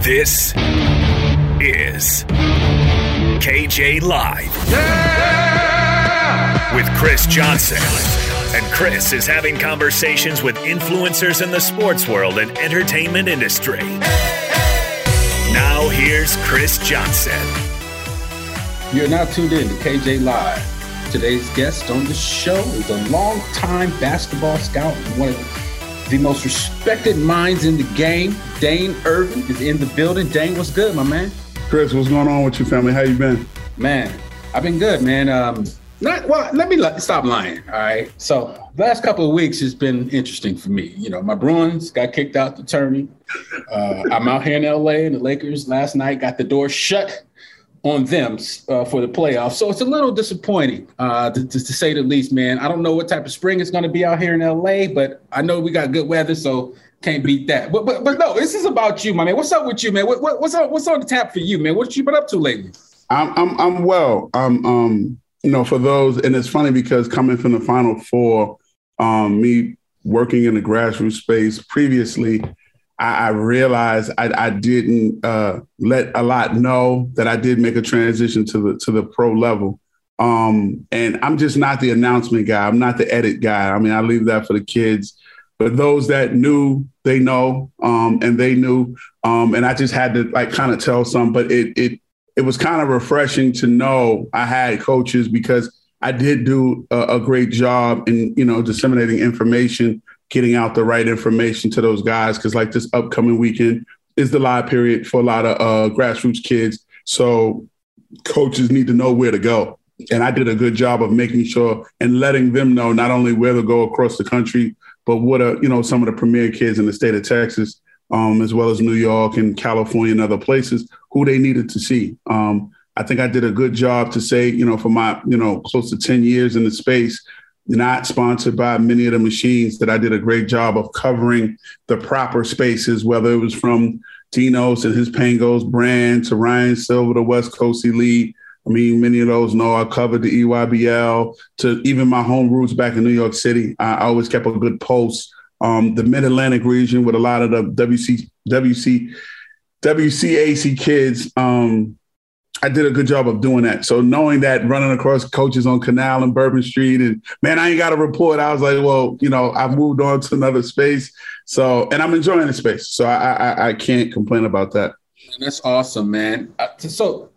This is KJ Live with Kris Johnson. And Kris is having conversations with influencers in the sports world and entertainment industry. Now, here's Kris Johnson. You're now tuned in to KJ Live. Today's guest on the show is a longtime basketball scout and one of the most respected minds in the game. Dane Irvin is in the building. Dane, what's good, my man? Kris, what's going on with you, family? How you been? Man, I've been good, man. Um, not well. Let me let, stop lying. All right. So last couple of weeks has been interesting for me. You know, my Bruins got kicked out the tourney. Uh, I'm out here in LA, and the Lakers last night got the door shut on them uh, for the playoffs. So it's a little disappointing, uh, to, to, say the least, man. I don't know what type of spring it's going to be out here in LA, but I know we got good weather, so can't beat that. But but but no, this is about you, my man. What's up with you, man? What, what, what's up? What's on the tap for you, man? What you been up to lately? I'm I'm I'm well. I'm um you know for those, and it's funny because coming from the Final Four, um me working in the grassroots space previously. I, I realized I, I didn't uh, let a lot know that I did make a transition to the to the pro level. Um, and I'm just not the announcement guy. I'm not the edit guy. I mean, I leave that for the kids. But those that knew, they know, um, and they knew. Um, and I just had to like kind of tell some. But it it it was kind of refreshing to know I had coaches because I did do a, a great job in you know disseminating information getting out the right information to those guys because like this upcoming weekend is the live period for a lot of uh, grassroots kids so coaches need to know where to go and I did a good job of making sure and letting them know not only where to go across the country, but what are you know some of the premier kids in the state of Texas, um, as well as New York and California and other places, who they needed to see. Um, I think I did a good job to say, you know, for my you know close to ten years in the space, not sponsored by many of the machines, that I did a great job of covering the proper spaces, whether it was from Dinos and his Pangos brand to Ryan Silver, the West Coast Elite I mean, many of those know I covered the EYBL to even my home roots back in New York City. I always kept a good pulse. Um, the Mid Atlantic region with a lot of the WC, WC, WCAC kids. Um, I did a good job of doing that. So knowing that running across coaches on Canal and Bourbon Street, and man, I ain't got a report. I was like, well, you know, I've moved on to another space. So, and I'm enjoying the space. So I, I, I can't complain about that. That's awesome, man. Uh, so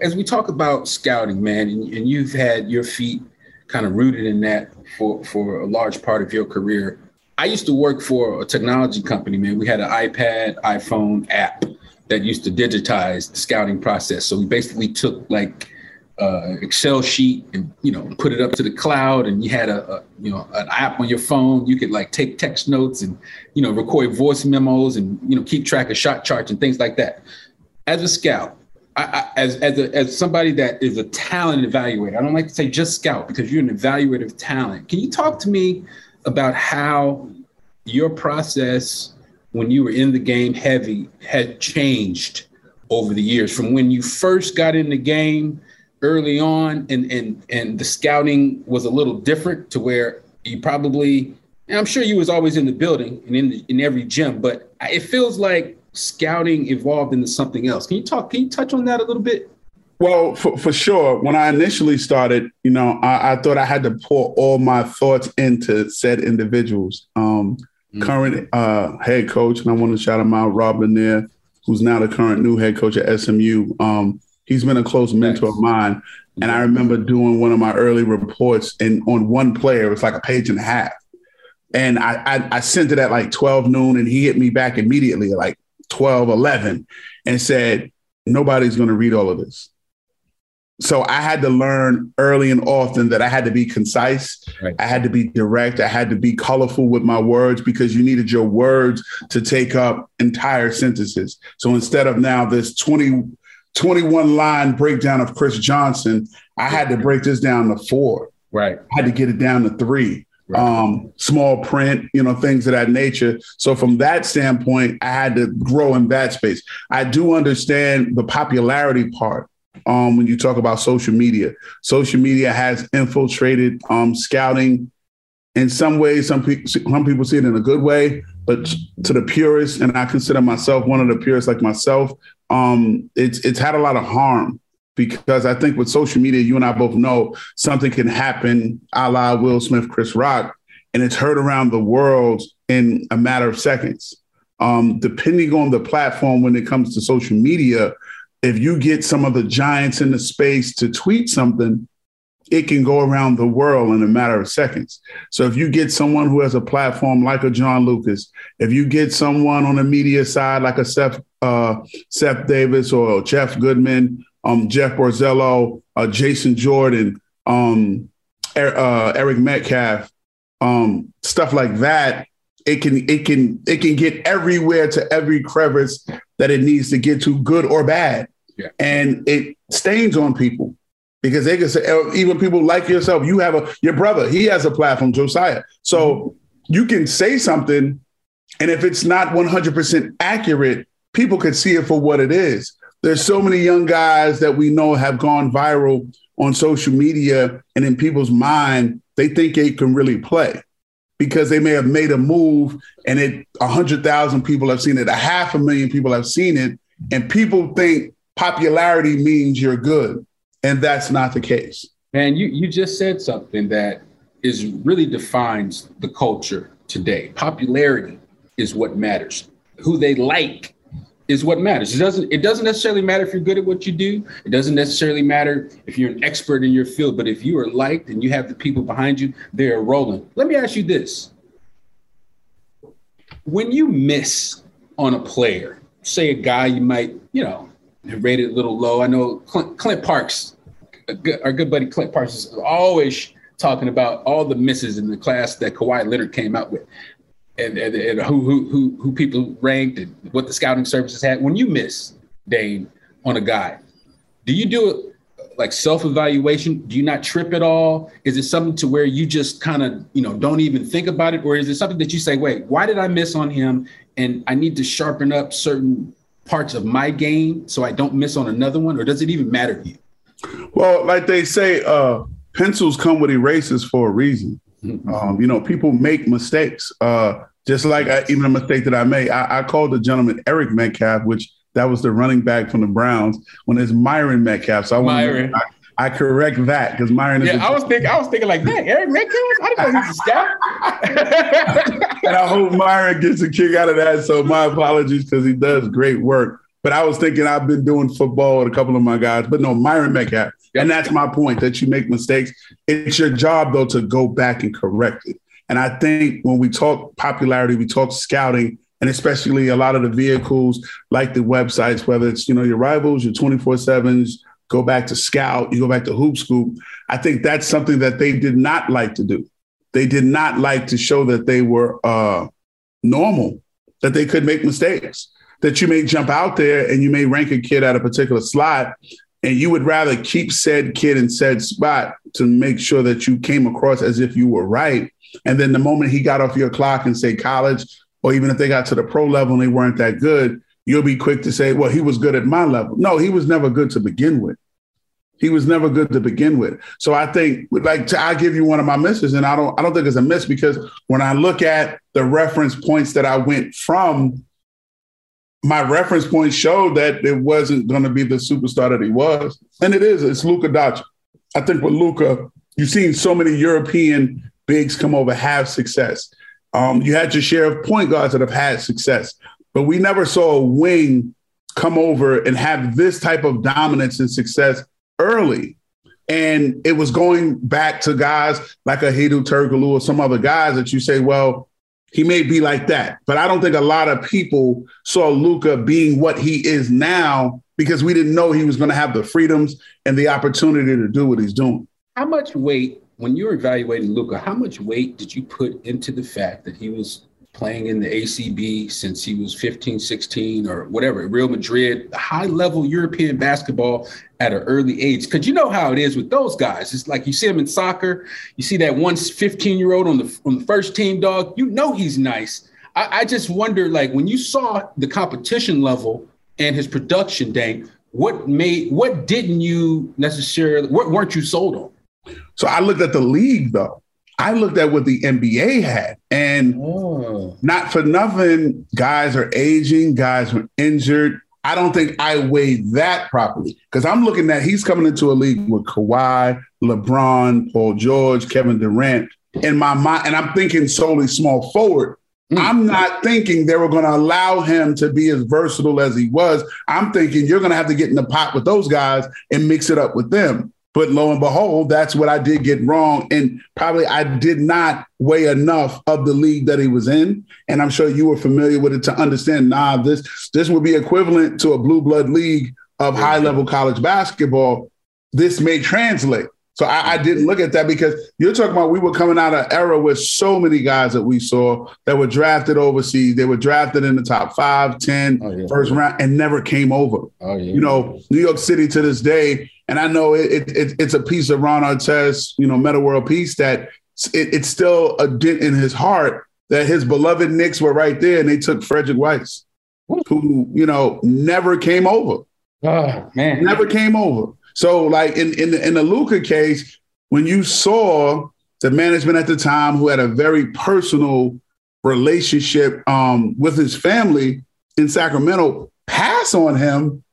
as we talk about scouting, man, and, and you've had your feet kind of rooted in that for for a large part of your career. I used to work for a technology company, man. We had an iPad, iPhone app that used to digitize the scouting process. So we basically took like uh, Excel sheet and you know put it up to the cloud, and you had a, a, you know an app on your phone. You could like take text notes and you know record voice memos and you know keep track of shot charts and things like that. As a scout, I, as as a, as somebody that is a talent evaluator, I don't like to say just scout because you're an evaluator of talent. Can you talk to me about how your process when you were in the game heavy had changed over the years from when you first got in the game early on and and and the scouting was a little different to where you probably I'm sure you was always in the building and in the, in every gym, but it feels like scouting evolved into something else. Can you talk? Can you touch on that a little bit? Well, for, for sure. When I initially started, you know, I, I, thought I had to pour all my thoughts into said individuals. Um, mm-hmm. Current uh, head coach, and I want to shout him out, Rob Lanier, who's now the current new head coach at SMU. Um, he's been a close mentor of mine. And I remember doing one of my early reports, and on one player, it was like a page and a half. And I, I, I sent it at like 12 noon, and he hit me back immediately, like, 12, 11, and said, nobody's going to read all of this. So I had to learn early and often that I had to be concise. Right. I had to be direct. I had to be colorful with my words because you needed your words to take up entire sentences. So instead of now this 20, 21 line breakdown of Kris Johnson, I had to break this down to four. Right. I had to get it down to three um, small print, you know, things of that nature. So from that standpoint, I had to grow in that space. I do understand the popularity part. Um, when you talk about social media, social media has infiltrated um, scouting. In some ways, some people some people see it in a good way, but to the purists, and I consider myself one of the purists, like myself, um, it's it's had a lot of harm because I think with social media, you and I both know something can happen a la Will Smith, Chris Rock, and it's heard around the world in a matter of seconds. Um, depending on the platform when it comes to social media, if you get some of the giants in the space to tweet something, it can go around the world in a matter of seconds. So if you get someone who has a platform like a John Lucas, if you get someone on the media side like a Seth uh, Seth Davis or Jeff Goodman um, Jeff Borzello, uh, Jason Jordan, um, er, uh, Eric Metcalf, um, stuff like that. It can it can it can get everywhere to every crevice that it needs to get to, good or bad, yeah. and it stains on people because they can say oh, even people like yourself. You have a your brother. He has a platform, Josiah. So mm-hmm. you can say something, and if it's not one hundred percent accurate, people could see it for what it is there's so many young guys that we know have gone viral on social media and in people's mind, they think they can really play because they may have made a move and it a hundred thousand people have seen it, a half a million people have seen it, and people think popularity means you're good. And that's not the case. Man, you, you just said something that is really defines the culture today. Popularity is what matters. Who they like is what matters. It doesn't it doesn't necessarily matter if you're good at what you do. It doesn't necessarily matter if you're an expert in your field, but if you are liked and you have the people behind you, they're rolling. Let me ask you this. When you miss on a player, say a guy you might, you know, rated a little low. I know Clint, Clint Parks our good buddy Clint Parks, is always talking about all the misses in the class that Kawhi Leonard came out with. And, and, and who, who who who people ranked and what the scouting services had. When you miss Dane on a guy, do you do it like self-evaluation? Do you not trip at all? Is it something to where you just kind of, you know, don't even think about it? Or is it something that you say, wait, why did I miss on him? And I need to sharpen up certain parts of my game so I don't miss on another one? Or does it even matter to you? Well, like they say, uh, pencils come with erasers for a reason. Mm-hmm. Um, you know, people make mistakes. Uh, just like I, even a mistake that I made, I, I called the gentleman Eric Metcalf, which that was the running back from the Browns when it's Myron Metcalf. So I Myron. I, I correct that because Myron. Is. Yeah, I was thinking. I was thinking like, that. Eric Metcalf. I didn't know he was a scout. and I hope Myron gets a kick out of that. So my apologies because he does great work. But I was thinking I've been doing football with a couple of my guys, but no, Myron Metcalf. Yep. And that's my point that you make mistakes. It's your job though to go back and correct it. And I think when we talk popularity, we talk scouting, and especially a lot of the vehicles like the websites, whether it's you know your rivals, your twenty four sevens, go back to Scout, you go back to Hoop Scoop. I think that's something that they did not like to do. They did not like to show that they were uh, normal, that they could make mistakes, that you may jump out there and you may rank a kid at a particular slot, and you would rather keep said kid in said spot to make sure that you came across as if you were right. And then the moment he got off your clock and say college or even if they got to the pro level and they weren't that good, you'll be quick to say, well, he was good at my level. No, he was never good to begin with. He was never good to begin with. So I think, like, I give you one of my misses, and I don't, I don't think it's a miss because when I look at the reference points that I went from, my reference point showed that it wasn't going to be the superstar that he was, and it is. It's Luka Doncic. I think with Luka, you've seen so many European bigs come over have success. Um, you had your share of point guards that have had success, but we never saw a wing come over and have this type of dominance and success early. And it was going back to guys like a Hedo Turkoglu or some other guys that you say, well, he may be like that. But I don't think a lot of people saw Luka being what he is now because we didn't know he was going to have the freedoms and the opportunity to do what he's doing. How much weight when you were evaluating Luka, how much weight did you put into the fact that he was playing in the ACB since he was 15, 16, or whatever, Real Madrid, high level European basketball at an early age? Because you know how it is with those guys. It's like you see them in soccer, you see that one 15 year old on the, on the first team dog, you know he's nice. I, I just wonder, like, when you saw the competition level and his production, Dane, what made, what didn't you necessarily, what weren't you sold on? So I looked at the league though. I looked at what the NBA had, and oh. not for nothing, guys are aging, guys were injured. I don't think I weighed that properly because I'm looking at he's coming into a league with Kawhi, LeBron, Paul George, Kevin Durant in my mind, and I'm thinking solely small forward. Mm. I'm not thinking they were going to allow him to be as versatile as he was. I'm thinking you're going to have to get in the pot with those guys and mix it up with them. But lo and behold, that's what I did get wrong. And probably I did not weigh enough of the league that he was in. And I'm sure you were familiar with it to understand, nah, this this would be equivalent to a blue blood league of high level college basketball. This may translate. So I, I, didn't look at that because you're talking about we were coming out of an era with so many guys that we saw that were drafted overseas. They were drafted in the top five, 10, oh, yeah. first round, and never came over. Oh, yeah. You know, New York City to this day and I know it, it, it's a piece of Ron Artest, you know, Metta World Peace that it, it's still a dent in his heart that his beloved Knicks were right there and they took Frédéric Weis, who, you know, never came over. Oh, man. Never came over. So, like in, in, the, in the Luka case, when you saw the management at the time who had a very personal relationship um, with his family in Sacramento pass on him,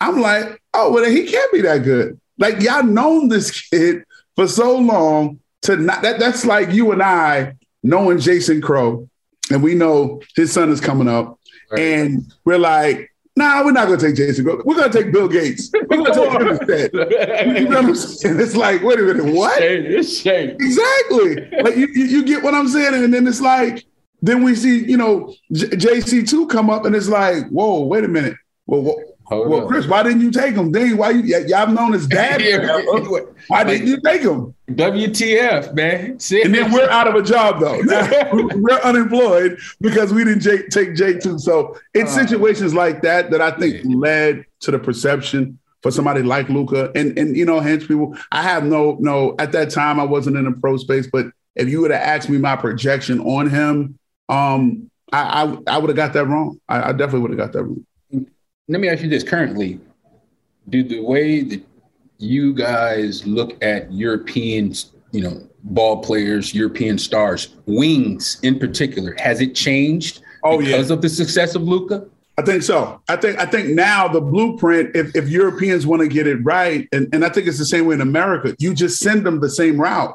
I'm like, oh, well, he can't be that good. Like y'all known this kid for so long to not that that's like you and I knowing Jason Crow, and we know his son is coming up, right. and we're like, nah, we're not gonna take Jason Crow. We're gonna take Bill Gates. We're gonna take him instead. You know what I'm saying? It's like, wait a minute, what? It's shame. Exactly. like you, you get what I'm saying, and then it's like, then we see, you know, J- JC2 come up, and it's like, whoa, wait a minute. Well, Hold well, up. Kris, why didn't you take him? Dang, why you y- y'all known as dad? Why didn't you take him? WTF, man? And then we're out of a job though. we're unemployed because we didn't J- take J two. So it's Uh. situations like that that I think led to the perception for somebody like Luka. And and you know, hence people. I have no no. At that time, I wasn't in the pro space, but if you would have asked me my projection on him, um, I I, I would have got that wrong. I, I definitely would have got that wrong. Let me ask you this: Currently, do the way that you guys look at European, you know, ball players, European stars, wings in particular, has it changed Oh, yeah. because of the success of Luka? I think so. I think I think now the blueprint, if, if Europeans want to get it right, and, and I think it's the same way in America, you just send them the same route.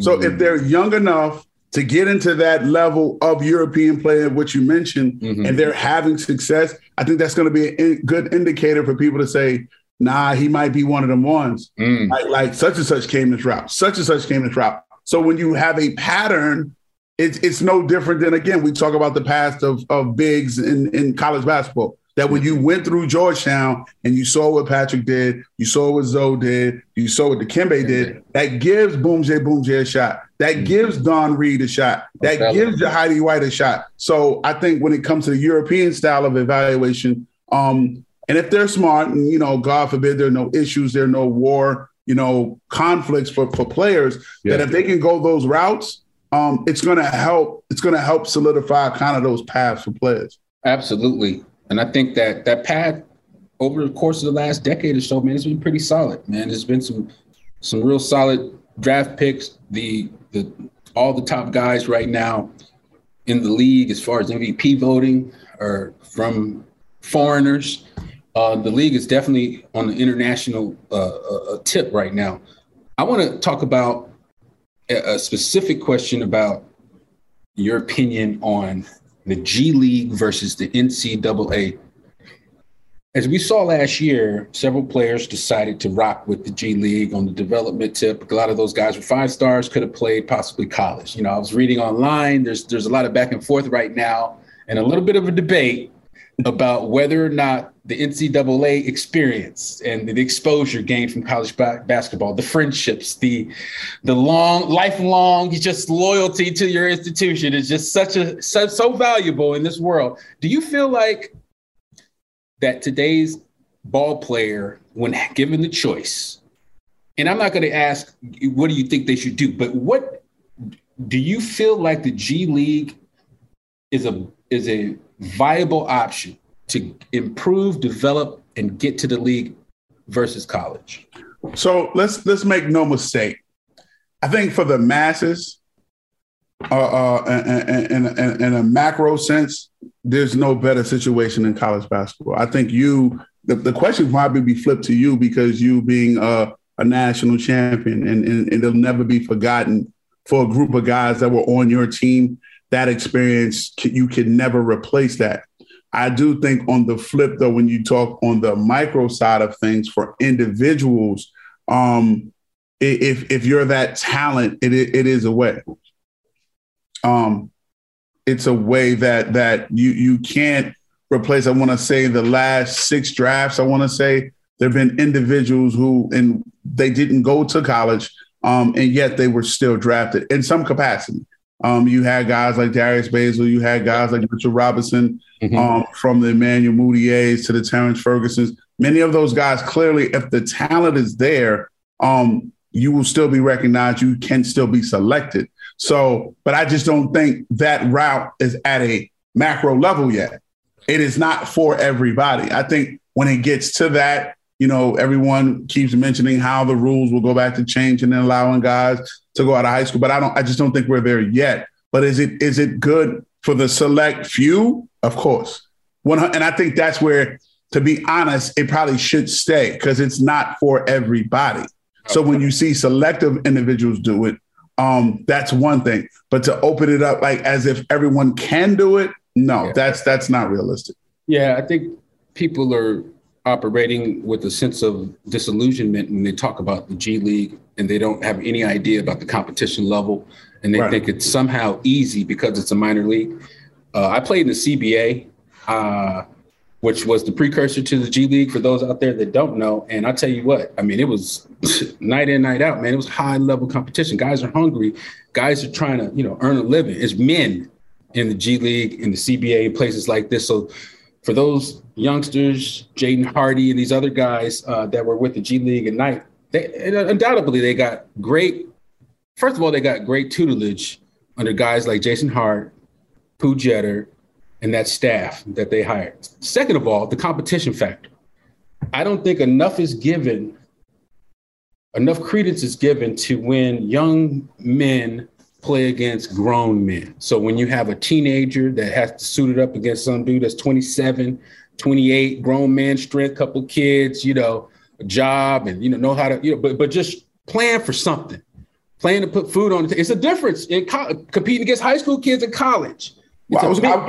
So if they're young enough to get into that level of European player, which you mentioned, Mhm. and they're having success, I think that's going to be a in- good indicator for people to say, nah, he might be one of them ones. Mm. Like, like such and such came this route, such and such came this route. So when you have a pattern, it's it's no different than again, we talk about the past of of bigs in, in college basketball. That when you went through Georgetown and you saw what Patrick did, you saw what Zo did, you saw what Dikembe did, that gives Boumtje Boumtje a shot. That gives Don Reid a shot. That Okay. gives Jahidi White a shot. So I think when it comes to the European style of evaluation, um, and if they're smart and you know, God forbid there are no issues, there are no war, you know, conflicts for, for players, that if they can go those routes, um, it's gonna help, it's gonna help solidify kind of those paths for players. Absolutely. And I think that that path over the course of the last decade or so, man, it's been pretty solid, man. There's been some some real solid draft picks. The the all the top guys right now in the league as far as MVP voting are from foreigners. Uh, the league is definitely on the international uh, uh, tip right now. I want to talk about a, a specific question about your opinion on the G League versus the NCAA. As we saw last year, several players decided to rock with the G League on the development tip. A lot of those guys were five stars, could have played possibly college. You know, I was reading online. There's there's a lot of back and forth right now, and a little bit of a debate about whether or not the NCAA experience and the exposure gained from college ba- basketball, the friendships, the the long, lifelong, just loyalty to your institution is just such a so, so valuable in this world. Do you feel like that today's ball player, when given the choice, and I'm not going to ask what do you think they should do, but what do you feel like the G League is a is a viable option to improve, develop, and get to the league versus college? So let's let's make no mistake. I think for the masses, uh, uh, in, in, in, a macro sense, there's no better situation in college basketball. I think you, the, the question probably be flipped to you because you being a, a national champion, and, and it'll never be forgotten for a group of guys that were on your team. That experience, you can never replace that. I do think on the flip, though, when you talk on the micro side of things for individuals, um, if if you're that talent, it it is a way. Um, it's a way that that you you can't replace. I want to say the last six drafts. I want to say there have been individuals who and they didn't go to college, um, and yet they were still drafted in some capacity. Um, you had guys like Darius Bazley, you had guys like Richard Robinson, um, from the Emmanuel Mudiays to the Terrance Fergusons. Many of those guys, clearly, if the talent is there, um, you will still be recognized. You can still be selected. So, but I just don't think that route is at a macro level yet. It is not for everybody. I think when it gets to that, you know, everyone keeps mentioning how the rules will go back to changing and then allowing guys to go out of high school. But I don't. I just don't think we're there yet. But is it is it good for the select few? Of course. One, and I think that's where, to be honest, it probably should stay because it's not for everybody. So when you see selective individuals do it, um, that's one thing. But to open it up like as if everyone can do it, no, Yeah. that's that's not realistic. Yeah, I think people are operating with a sense of disillusionment when they talk about the G League and they don't have any idea about the competition level and they Right. think it's somehow easy because it's a minor league. Uh, I played in the CBA. Uh, which was the precursor to the G League for those out there that don't know. And I tell you what, I mean, it was night in, night out, man. It was high level competition. Guys are hungry. Guys are trying to, you know, earn a living. It's men in the G League, in the CBA, in places like this. So for those youngsters, Jaden Hardy and these other guys uh, that were with the G League Ignite, they undoubtedly they got great. First of all, they got great tutelage under guys like Jason Hart, Pooh Jeter, and that staff that they hired. Second of all, the competition factor. I don't think enough is given, enough credence is given to when young men play against grown men. So when you have a teenager that has to suit it up against some dude that's 27, 28, grown man strength, couple kids, you know, a job and you know know how to, you know, but but just plan for something. Plan to put food on the It's a difference in co- competing against high school kids in college. Well, I was, I,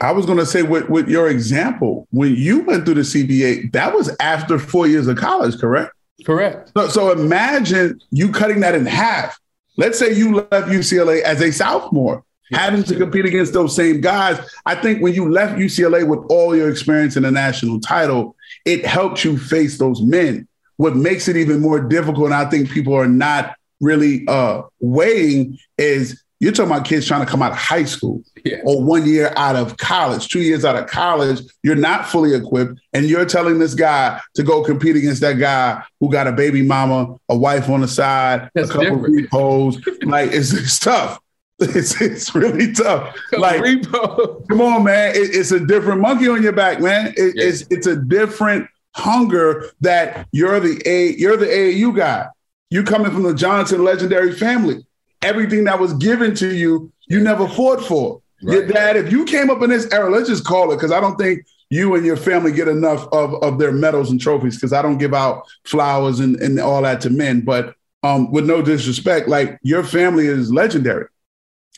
I was going to say with, with your example, when you went through the CBA, that was after four years of college, correct? Correct. So, so imagine you cutting that in half. Let's say you left UCLA as a sophomore, yeah. having to compete against those same guys. I think when you left UCLA with all your experience in a national title, it helped you face those men. What makes it even more difficult, and I think people are not really uh, weighing, is you're talking about kids trying to come out of high school yeah. or one year out of college, two years out of college. You're not fully equipped, and you're telling this guy to go compete against that guy who got a baby mama, a wife on the side, That's a couple of repos. like it's, it's tough. It's it's really tough. Like, come on, man. It, it's a different monkey on your back, man. It, yeah. It's it's a different hunger that you're the a you're the AAU guy. You're coming from the Johnson legendary family everything that was given to you, you never fought for. Right. Your dad, if you came up in this era, let's just call it, because I don't think you and your family get enough of, of their medals and trophies, because I don't give out flowers and, and all that to men. But um, with no disrespect, like your family is legendary.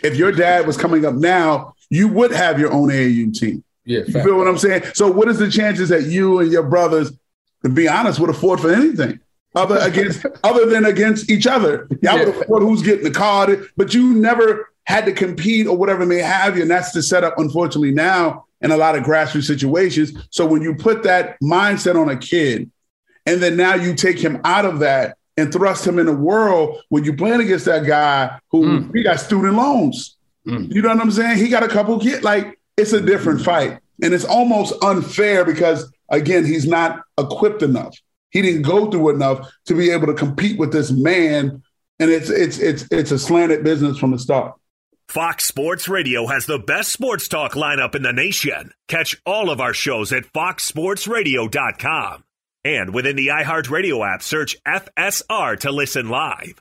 If your dad was coming up now, you would have your own AAU team. Yeah, you feel what I'm saying? So, what is the chances that you and your brothers, to be honest, would have fought for anything? Other against other than against each other. Y'all yeah. would who's getting the card, but you never had to compete or whatever may have you. And that's the setup, unfortunately, now in a lot of grassroots situations. So when you put that mindset on a kid, and then now you take him out of that and thrust him in a world when you're playing against that guy who mm. he got student loans. Mm. You know what I'm saying? He got a couple kids. Like it's a different fight. And it's almost unfair because again, he's not equipped enough. He didn't go through enough to be able to compete with this man. And it's it's it's it's a slanted business from the start. Fox Sports Radio has the best sports talk lineup in the nation. Catch all of our shows at foxsportsradio.com. And within the iHeartRadio app, search FSR to listen live.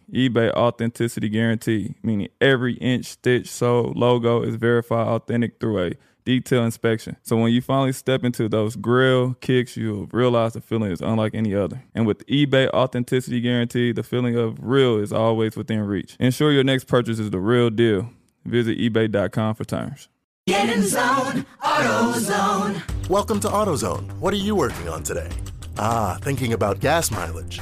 eBay authenticity guarantee, meaning every inch, stitch, sole, logo is verified authentic through a detailed inspection. So when you finally step into those grill kicks, you'll realize the feeling is unlike any other. And with eBay authenticity guarantee, the feeling of real is always within reach. Ensure your next purchase is the real deal. Visit eBay.com for terms. Get in zone, AutoZone. Welcome to AutoZone. What are you working on today? Ah, thinking about gas mileage.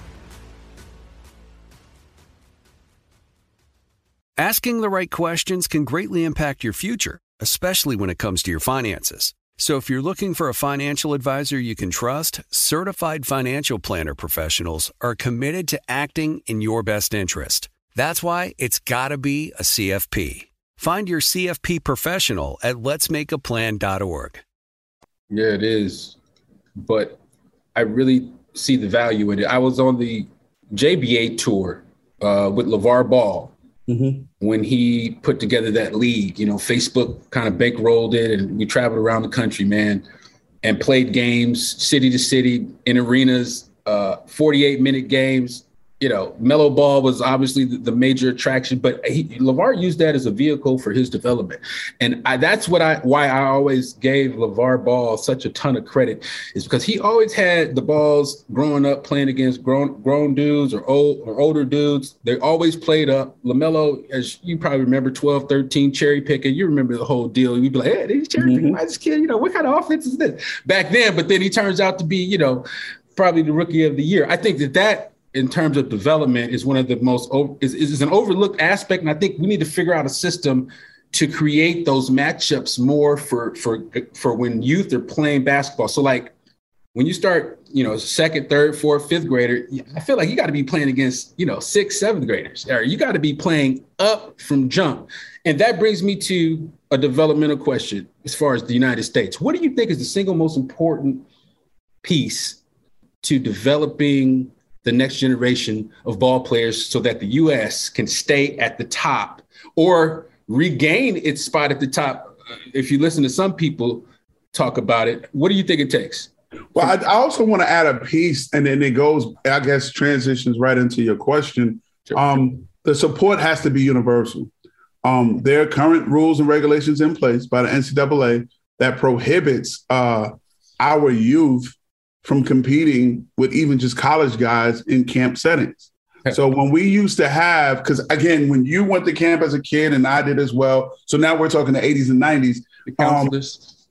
Asking the right questions can greatly impact your future, especially when it comes to your finances. So if you're looking for a financial advisor you can trust, certified financial planner professionals are committed to acting in your best interest. That's why it's got to be a CFP. Find your CFP professional at letsmakeaplan.org. Yeah, it is. But I really see the value in it. I was on the JBA tour uh, with LaVar Ball Mm-hmm. when he put together that league. You know, Facebook kind of bankrolled it, and we traveled around the country, man, and played games city to city in arenas, uh, 48 minute games. You know, Melo Ball was obviously the, the major attraction, but he, LaVar used that as a vehicle for his development, and I, that's what I why I always gave LaVar Ball such a ton of credit is because he always had the balls growing up playing against grown grown dudes or old or older dudes. They always played up. Lamelo, as you probably remember, 12, 13, cherry picking. You remember the whole deal. You'd be like, hey, he's cherry mm-hmm. picking. Why this kid? You know, what kind of offense is this? Back then, but then he turns out to be, you know, probably the rookie of the year. I think that that in terms of development is one of the most is, is an overlooked aspect, and I think we need to figure out a system to create those matchups more for for for when youth are playing basketball. So like when you start, you know, second, third, fourth, fifth grader, I feel like you got to be playing against, you know, sixth, seventh graders, or you got to be playing up from jump. And that brings me to a developmental question as far as the United States. What do you think is the single most important piece to developing the next generation of ball players so that the U.S. can stay at the top or regain its spot at the top? If you listen to some people talk about it, what do you think it takes? Well, I, I also want to add a piece, and then it goes, I guess, transitions right into your question. Um, the support has to be universal. Um, there are current rules and regulations in place by the NCAA that prohibits uh, our youth from competing with even just college guys in camp settings. So when we used to have, because again, when you went to camp as a kid and I did as well, so now we're talking the 80s and 90s. Um,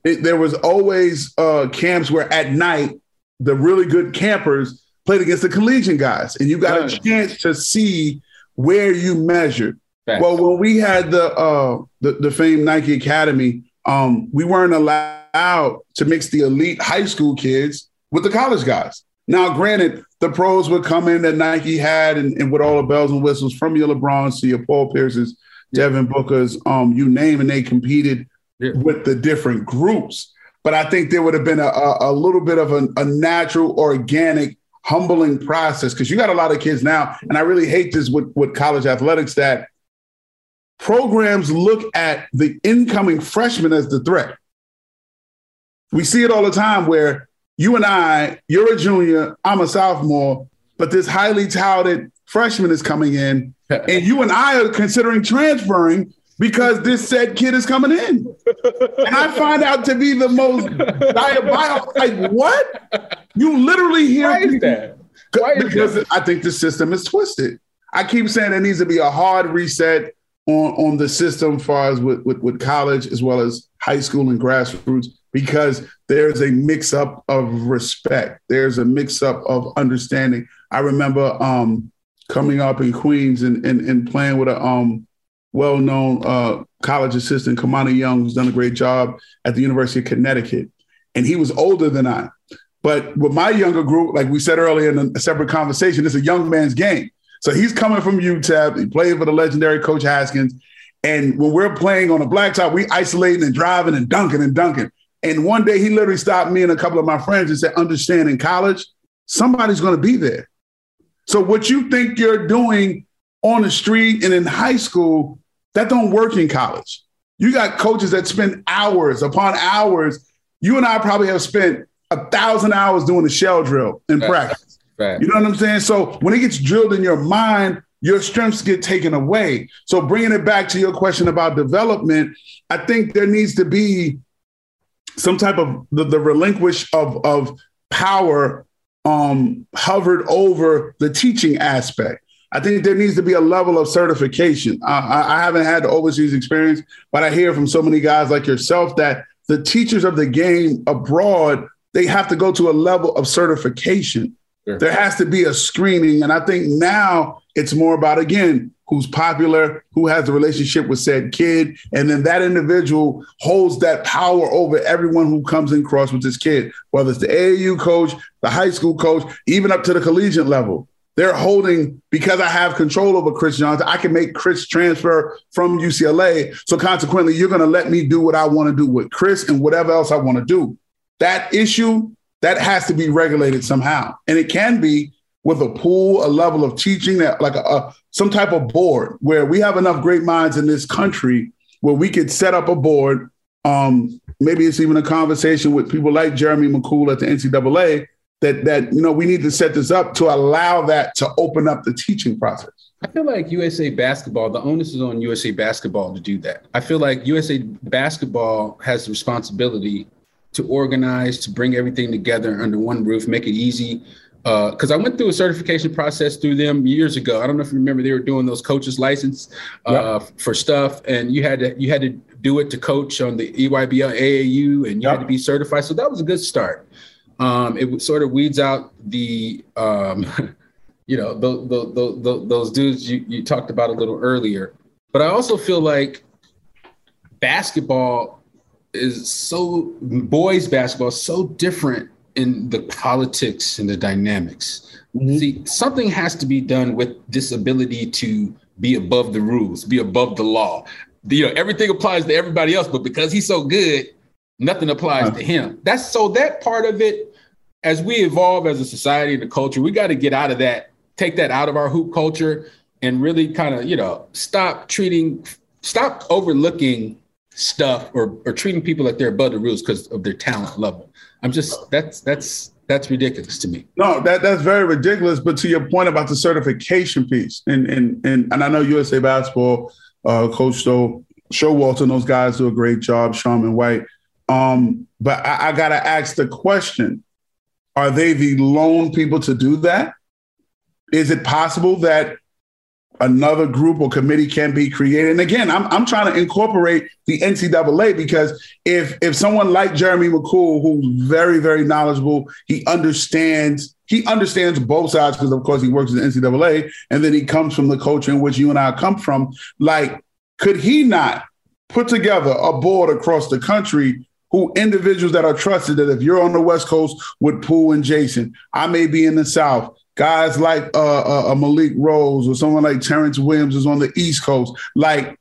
it, there was always uh, camps where at night the really good campers played against the collegiate guys, and you got a chance to see where you measured. Well, when we had the uh, the, the famed Nike Academy, um, we weren't allowed to mix the elite high school kids with the college guys. Now, granted, the pros would come in that Nike had and, and with all the bells and whistles from your LeBrons to your Paul Pierce's, Devin Booker's, um, you name, and they competed with the different groups. But I think there would have been a, a, a little bit of a, a natural, organic, humbling process because you got a lot of kids now, and I really hate this with, with college athletics that programs look at the incoming freshman as the threat. We see it all the time where you and I, you're a junior, I'm a sophomore, but this highly touted freshman is coming in, and you and I are considering transferring because this said kid is coming in. and I find out to be the most diabolical. Like, what? You literally hear Why is that? Why is because that? I think the system is twisted. I keep saying there needs to be a hard reset on, on the system as far as with, with, with college as well as high school and grassroots because there's a mix up of respect. There's a mix up of understanding. I remember um, coming up in Queens and, and, and playing with a um, well-known uh, college assistant, Kimani Young, who's done a great job at the University of Connecticut. And he was older than I. But with my younger group, like we said earlier in a separate conversation, it's a young man's game. So he's coming from UTEP. He played for the legendary Coach Haskins. And when we're playing on a blacktop, we isolating and driving and dunking and dunking. And one day he literally stopped me and a couple of my friends and said, understand in college, somebody's going to be there. So what you think you're doing on the street and in high school, that don't work in college. You got coaches that spend hours upon hours. You and I probably have spent a thousand hours doing a shell drill in practice. Right. You know what I'm saying? So when it gets drilled in your mind, your strengths get taken away. So bringing it back to your question about development, I think there needs to be some type of the, the relinquish of of power um, hovered over the teaching aspect. I think there needs to be a level of certification. I, I haven't had the overseas experience, but I hear from so many guys like yourself that the teachers of the game abroad they have to go to a level of certification. Sure. There has to be a screening, and I think now it's more about again who's popular, who has a relationship with said kid, and then that individual holds that power over everyone who comes in cross with this kid, whether it's the AAU coach, the high school coach, even up to the collegiate level they're holding because I have control over Kris Johnson. I can make Kris transfer from UCLA. So consequently, you're going to let me do what I want to do with Kris and whatever else I want to do. That issue that has to be regulated somehow, and it can be with a pool, a level of teaching that like a, a some type of board where we have enough great minds in this country where we could set up a board. Um, maybe it's even a conversation with people like Jeremy McCool at the NCAA that that you know we need to set this up to allow that to open up the teaching process. I feel like USA basketball, the onus is on USA basketball to do that. I feel like USA basketball has the responsibility to organize, to bring everything together under one roof, make it easy. Because uh, I went through a certification process through them years ago. I don't know if you remember they were doing those coaches license uh, yep. for stuff, and you had to you had to do it to coach on the EYBL AAU, and you yep. had to be certified. So that was a good start. Um, it sort of weeds out the, um, you know, the, the, the, those dudes you, you talked about a little earlier. But I also feel like basketball is so boys basketball is so different in the politics and the dynamics. Mm-hmm. See, something has to be done with this ability to be above the rules, be above the law. You know, everything applies to everybody else, but because he's so good, nothing applies uh-huh. to him. That's so that part of it, as we evolve as a society and a culture, we got to get out of that, take that out of our hoop culture, and really kind of, you know, stop treating, stop overlooking stuff or, or treating people like they're above the rules because of their talent level. I'm just that's that's that's ridiculous to me. No, that that's very ridiculous. But to your point about the certification piece, and and and, and I know USA Basketball, uh, Coach Showalter, and those guys do a great job. Sharman White. Um, but I, I gotta ask the question: Are they the lone people to do that? Is it possible that another group or committee can be created. And again, I'm, I'm trying to incorporate the NCAA because if if someone like Jeremy McCool, who's very very knowledgeable, he understands he understands both sides because of course he works in the NCAA, and then he comes from the culture in which you and I come from. Like, could he not put together a board across the country? Who individuals that are trusted that if you're on the West Coast with Poole and Jason, I may be in the South guys like uh, uh, uh, Malik Rose or someone like Terrence Williams is on the East Coast, like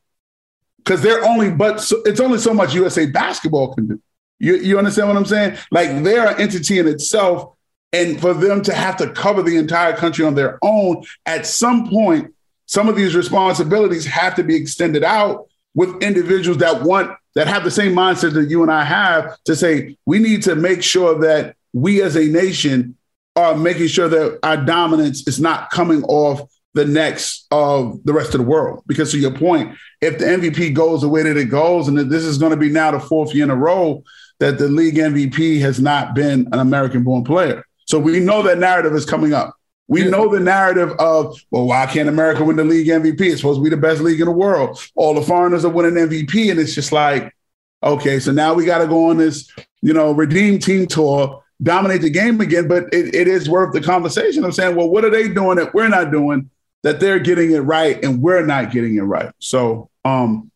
because they're only but so, it's only so much USA basketball can do. You you understand what I'm saying? Like they're an entity in itself, and for them to have to cover the entire country on their own, at some point, some of these responsibilities have to be extended out with individuals that want that have the same mindset that you and I have to say we need to make sure that we as a nation are making sure that our dominance is not coming off the necks of the rest of the world. Because to your point, if the MVP goes the way that it goes, and this is going to be now the fourth year in a row that the league MVP has not been an American born player. So we know that narrative is coming up. We know the narrative of, well, why can't America win the league MVP? It's supposed to be the best league in the world. All the foreigners are winning MVP. And it's just like, okay, so now we got to go on this, you know, redeem team tour dominate the game again. But it, it is worth the conversation of saying, well, what are they doing that we're not doing that they're getting it right and we're not getting it right? So um,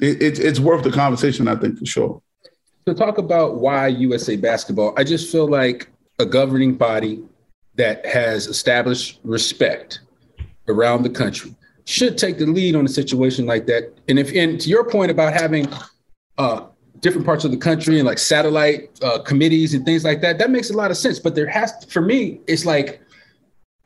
it, it, it's worth the conversation, I think, for sure. To talk about why USA basketball, I just feel like a governing body that has established respect around the country. should take the lead on a situation like that. And if, and to your point about having uh, different parts of the country and like satellite uh, committees and things like that, that makes a lot of sense. But there has, to, for me, it's like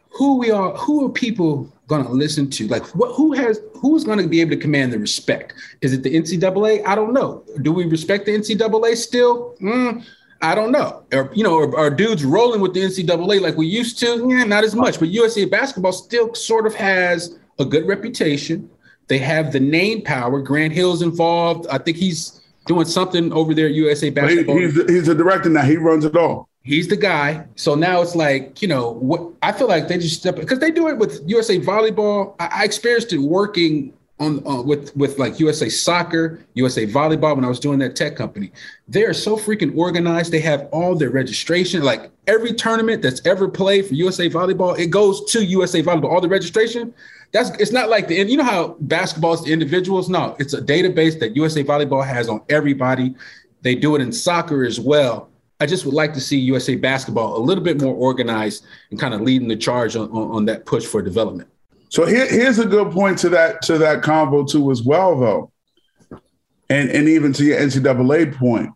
who we are, who are people going to listen to? Like, what, who has, who's going to be able to command the respect? Is it the NCAA? I don't know. Do we respect the NCAA still? Mm, I don't know. Or, you know, are, are, dudes rolling with the NCAA like we used to? Yeah, not as much. But USA basketball still sort of has a good reputation. They have the name power. Grant Hill's involved. I think he's doing something over there at USA basketball. He's, he's a director now. He runs it all. He's the guy. So now it's like, you know, what I feel like they just step because they do it with USA volleyball. I, I experienced it working on uh, with with like USA Soccer, USA Volleyball when I was doing that tech company. They are so freaking organized. They have all their registration. Like every tournament that's ever played for USA Volleyball, it goes to USA Volleyball. All the registration. That's it's not like the you know how basketball is the individuals. No, it's a database that USA Volleyball has on everybody. They do it in soccer as well. I just would like to see USA Basketball a little bit more organized and kind of leading the charge on, on, on that push for development. So here, here's a good point to that to that convo too as well, though, and and even to your NCAA point.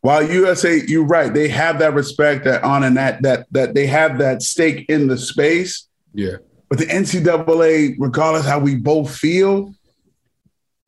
While USA, you're right, they have that respect that on and that that that they have that stake in the space. Yeah. But the NCAA, regardless how we both feel,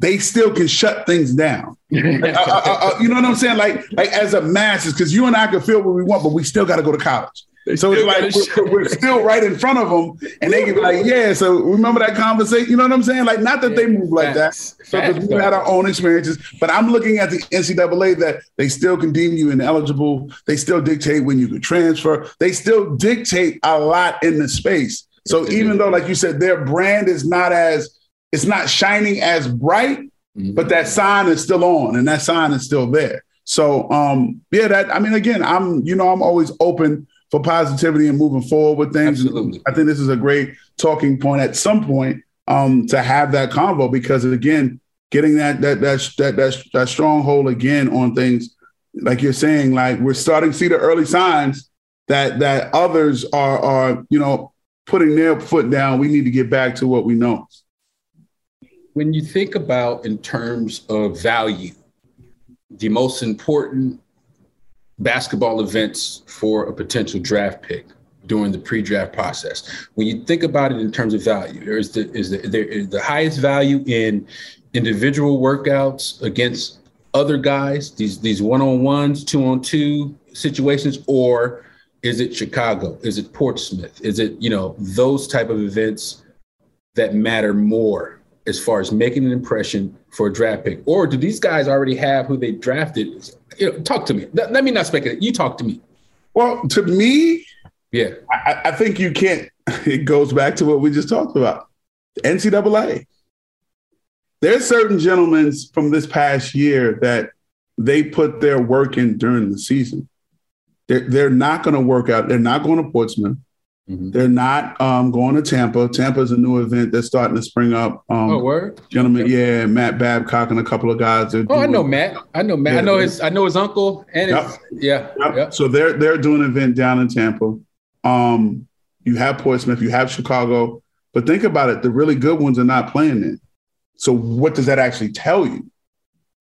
they still can shut things down. uh, uh, uh, you know what I'm saying? Like, like as a masses, because you and I can feel what we want, but we still got to go to college. So it's like we're, we're, still right in front of them, and they can be like, "Yeah." So remember that conversation? You know what I'm saying? Like, not that yeah, they move like that, so because we had our own experiences. But I'm looking at the NCAA that they still can deem you ineligible. They still dictate when you can transfer. They still dictate a lot in the space. So even though, like you said, their brand is not as it's not shining as bright, mm-hmm. but that sign is still on, and that sign is still there. So um, yeah, that I mean, again, I'm you know I'm always open for positivity and moving forward with things. Absolutely. I think this is a great talking point at some point um, to have that convo because again, getting that that that that that, that stronghold again on things like you're saying, like we're starting to see the early signs that that others are are you know putting their foot down. We need to get back to what we know. When you think about in terms of value, the most important basketball events for a potential draft pick during the pre-draft process. When you think about it in terms of value, there is the is the there is the highest value in individual workouts against other guys, these these one-on-ones, two-on-two situations, or is it Chicago? Is it Portsmouth? Is it, you know, those type of events that matter more as far as making an impression for a draft pick? Or do these guys already have who they drafted you know, talk to me. Let, let me not speculate. You talk to me. Well, to me, yeah, I, I think you can't. It goes back to what we just talked about. NCAA. There's certain gentlemen from this past year that they put their work in during the season. They're, they're not going to work out. They're not going to Portsmouth. Mm-hmm. They're not um, going to Tampa. Tampa is a new event that's starting to spring up. Um, oh, word, gentlemen! Yeah, Matt Babcock and a couple of guys. oh, doing, I know Matt. I know Matt. Yeah, I know his. I know his uncle and yep. his, yeah. Yep. Yep. So they're they're doing an event down in Tampa. Um, you have Portsmouth, you have Chicago, but think about it. The really good ones are not playing in. So what does that actually tell you?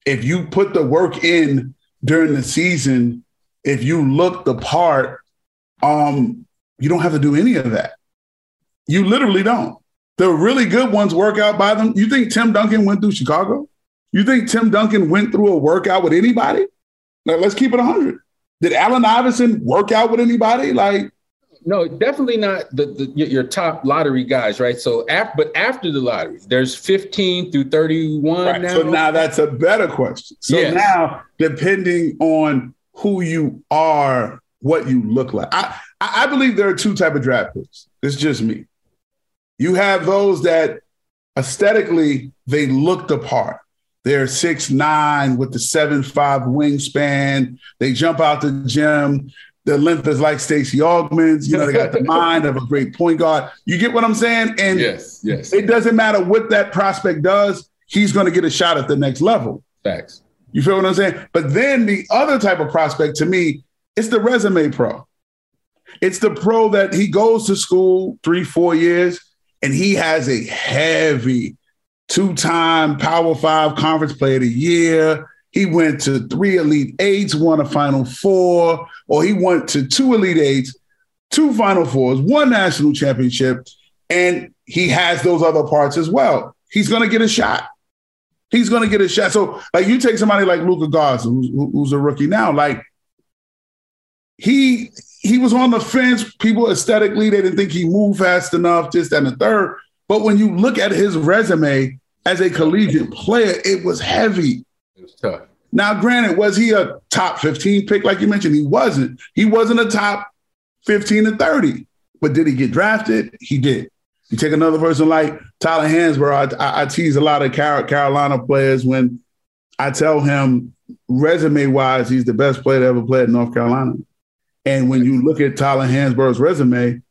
If you put the work in during the season, if you look the part, um, you don't have to do any of that. You literally don't. The really good ones work out by them. You think Tim Duncan went through Chicago? You think Tim Duncan went through a workout with anybody? Like, let's keep it 100. Did Allen Iverson work out with anybody? Like, no, definitely not the, the your top lottery guys, right? So, after, but after the lottery, there's 15 through 31 right. now. So now that's a better question. So yes. now, depending on who you are, what you look like, I, I believe there are two type of draft picks. It's just me. You have those that aesthetically they look the part. They're six nine with the seven five wingspan. They jump out the gym. Their length is like Stacey Augmons. You know, they got the mind of a great point guard. You get what I'm saying? And yes, yes. It doesn't matter what that prospect does, he's going to get a shot at the next level. Facts. You feel what I'm saying? But then the other type of prospect to me, it's the resume pro. It's the pro that he goes to school three, four years and he has a heavy two-time Power Five Conference Player of the Year. He went to three Elite Eights, won a Final Four, or he went to two Elite Eights, two Final Fours, one national championship, and he has those other parts as well. He's going to get a shot. He's going to get a shot. So, like, you take somebody like Luka Garza, who's, who's a rookie now, like he he was on the fence. People aesthetically, they didn't think he moved fast enough, Just and the third. But when you look at his resume as a collegiate player, it was heavy. It was tough. Now, granted, was he a top 15 pick like you mentioned? He wasn't. He wasn't a top 15 to 30. But did he get drafted? He did. You take another person like Tyler Hansbrough. I, I tease a lot of Carolina players when I tell him resume wise, he's the best player to ever play at North Carolina. And when you look at Tyler Hansbrough's resume,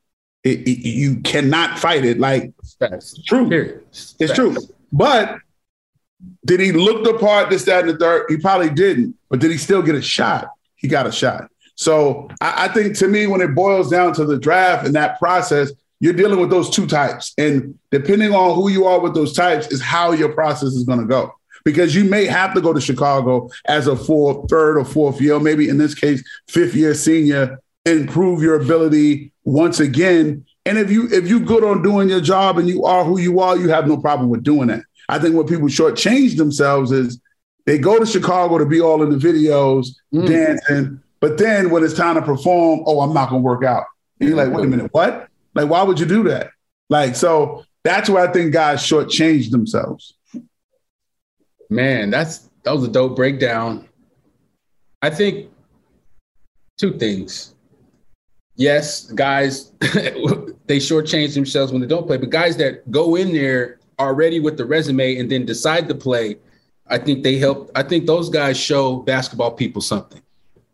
it, it, you cannot fight it. Like That's true. Period. It's true. But did he look the part, this, that, and the third? He probably didn't. But did he still get a shot? He got a shot. So I, I think to me, when it boils down to the draft and that process, you're dealing with those two types. And depending on who you are with those types, is how your process is going to go. Because you may have to go to Chicago as a fourth, third, or fourth year, maybe in this case, fifth year senior, improve your ability once again. And if you if you're good on doing your job and you are who you are, you have no problem with doing that. I think what people shortchange themselves is they go to Chicago to be all in the videos, Mm. dancing, but then when it's time to perform, oh, I'm not gonna work out. And you're like, wait a minute, what? Like, why would you do that? Like, so that's where I think guys shortchange themselves. Man, that's that was a dope breakdown. I think two things. Yes, guys, they shortchange themselves when they don't play, but guys that go in there already with the resume and then decide to play, I think they help. I think those guys show basketball people something.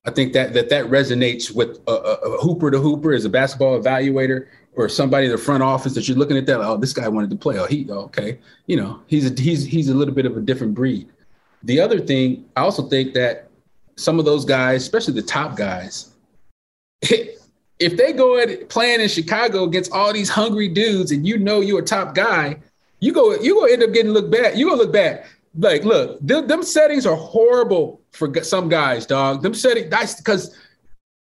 I think that that that resonates with a, a, a hooper to hooper as a basketball evaluator or somebody in the front office that you're looking at that. Oh, this guy wanted to play. Oh, he oh, okay. You know, he's a, he's he's a little bit of a different breed. The other thing, I also think that some of those guys, especially the top guys, if they go at playing in Chicago against all these hungry dudes, and you know you're a top guy, you go you gonna end up getting looked bad. You gonna look bad. Like, look, them, them settings are horrible for some guys, dog. Them settings, that's because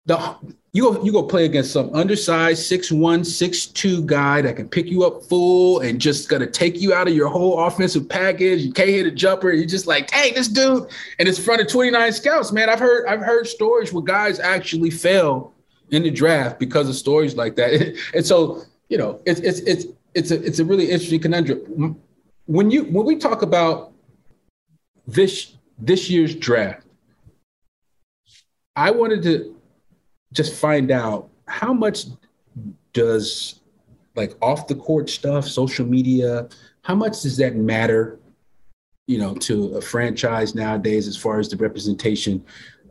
the you go you go play against some undersized six one six two guy that can pick you up full and just gonna take you out of your whole offensive package. You can't hit a jumper. You're just like, hey, this dude, and it's in front of 29 scouts, man. I've heard I've heard stories where guys actually fail in the draft because of stories like that. and so, you know, it's it's it's it's a it's a really interesting conundrum. When you when we talk about this this year's draft, I wanted to just find out how much does like off the court stuff, social media, how much does that matter, you know, to a franchise nowadays as far as the representation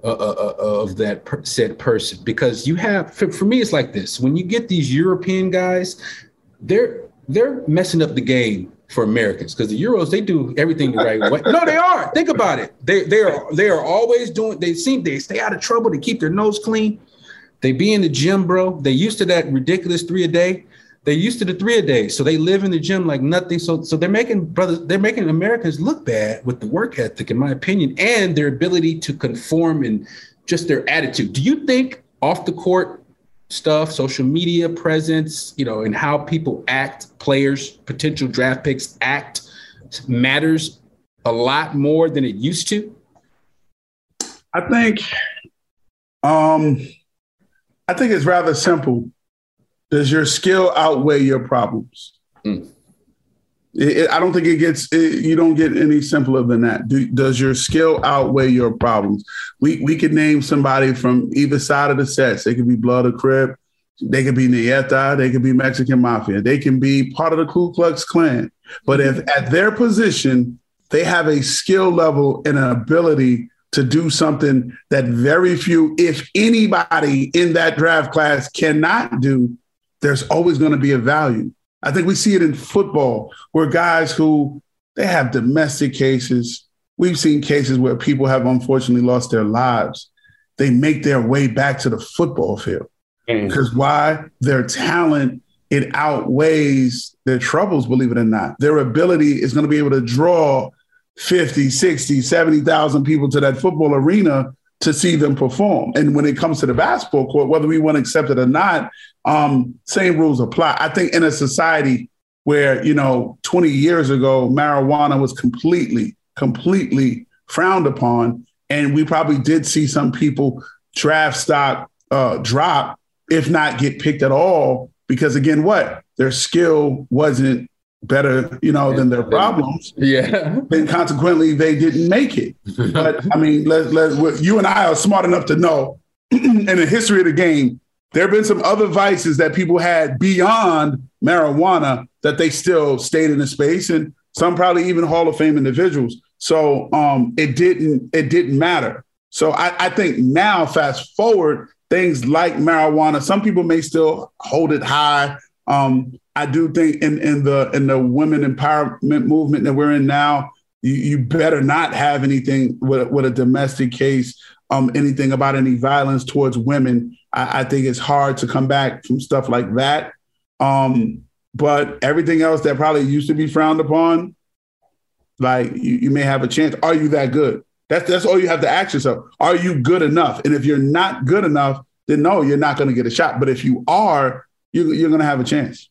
uh, uh, uh, of that per- said person? Because you have, for, for me, it's like this: when you get these European guys, they're they're messing up the game for Americans because the Euros they do everything the right way. No, they are. Think about it. They they are they are always doing. They seem they stay out of trouble. They keep their nose clean. They be in the gym, bro. They used to that ridiculous three a day. They used to the three a day, so they live in the gym like nothing. So so they're making brothers. They're making Americans look bad with the work ethic, in my opinion, and their ability to conform and just their attitude. Do you think off the court stuff, social media presence, you know, and how people act, players, potential draft picks act matters a lot more than it used to? I think um I think it's rather simple. Does your skill outweigh your problems? Mm. It- it- I don't think it gets. It, you don't get any simpler than that. Do, does your skill outweigh your problems? We we could name somebody from either side of the sets. They could be Blood or Crip. They could be Nieta. They could be Mexican Mafia. They can be part of the Ku Klux Klan. But if at their position they have a skill level and an ability to do something that very few, if anybody in that draft class cannot do, there's always going to be a value. I think we see it in football where guys who they have domestic cases. We've seen cases where people have unfortunately lost their lives. They make their way back to the football field mm. because why? Their talent it outweighs their troubles, believe it or not. Their ability is going to be able to draw 50, 60, 70,000 people to that football arena to see them perform. And when it comes to the basketball court, whether we want to accept it or not, um, same rules apply. I think in a society where, you know, 20 years ago, marijuana was completely, completely frowned upon. And we probably did see some people draft stock uh, drop, if not get picked at all, because again, what? Their skill wasn't better, you know, than their problems. Yeah. And consequently, they didn't make it. But I mean, let, let, you and I are smart enough to know in the history of the game, there have been some other vices that people had beyond marijuana that they still stayed in the space, and some probably even Hall of Fame individuals. So um, it didn't it didn't matter. So I, I think now, fast forward, things like marijuana, some people may still hold it high. Um, I do think in, in the in the women empowerment movement that we're in now, you, you better not have anything with, with a domestic case, um, anything about any violence towards women. I, I, think it's hard to come back from stuff like that. Um, but everything else that probably used to be frowned upon, like you, you may have a chance. Are you that good? That's that's all you have to ask yourself. Are you good enough? And if you're not good enough, then no, you're not going to get a shot. But if you are, you, you're going to have a chance.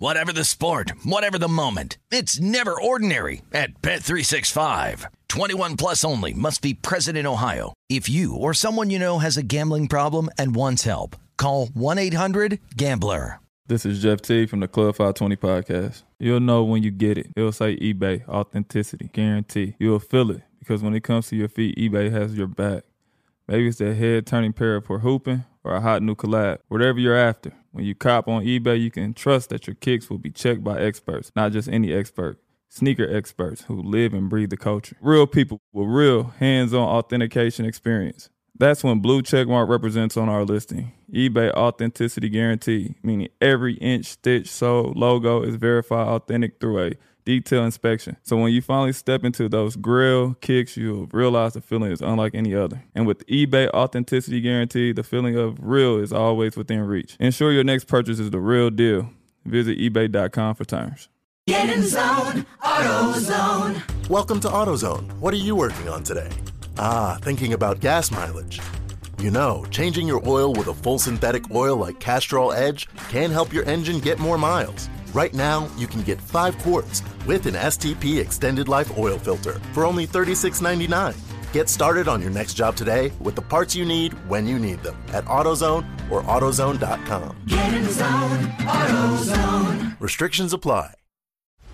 Whatever the sport, whatever the moment, it's never ordinary at Bet365. 21 plus only must be present in Ohio. If you or someone you know has a gambling problem and wants help, call 1-800-GAMBLER. This is Jeff T from the Club 520 podcast. You'll know when you get it. It'll say eBay, authenticity, guarantee. You'll feel it because when it comes to your feet, eBay has your back. Maybe it's that head turning pair for hooping or a hot new collab, whatever you're after. When you cop on eBay, you can trust that your kicks will be checked by experts, not just any expert. Sneaker experts who live and breathe the culture. Real people with real hands on authentication experience. That's when blue checkmark represents on our listing. eBay authenticity guarantee, meaning every inch, stitch, sole, logo is verified authentic through a detailed inspection. So when you finally step into those grill kicks, you'll realize the feeling is unlike any other. And with eBay Authenticity Guarantee, the feeling of real is always within reach. Ensure your next purchase is the real deal. Visit eBay.com for terms. Get in zone, AutoZone. Welcome to AutoZone. What are you working on today? Ah, thinking about gas mileage. You know, changing your oil with a full synthetic oil like Castrol Edge can help your engine get more miles. Right now, you can get 5 quarts with an STP Extended Life Oil Filter for only $36.99. Get started on your next job today with the parts you need when you need them at AutoZone or AutoZone.com. Get in the zone, AutoZone. Restrictions apply.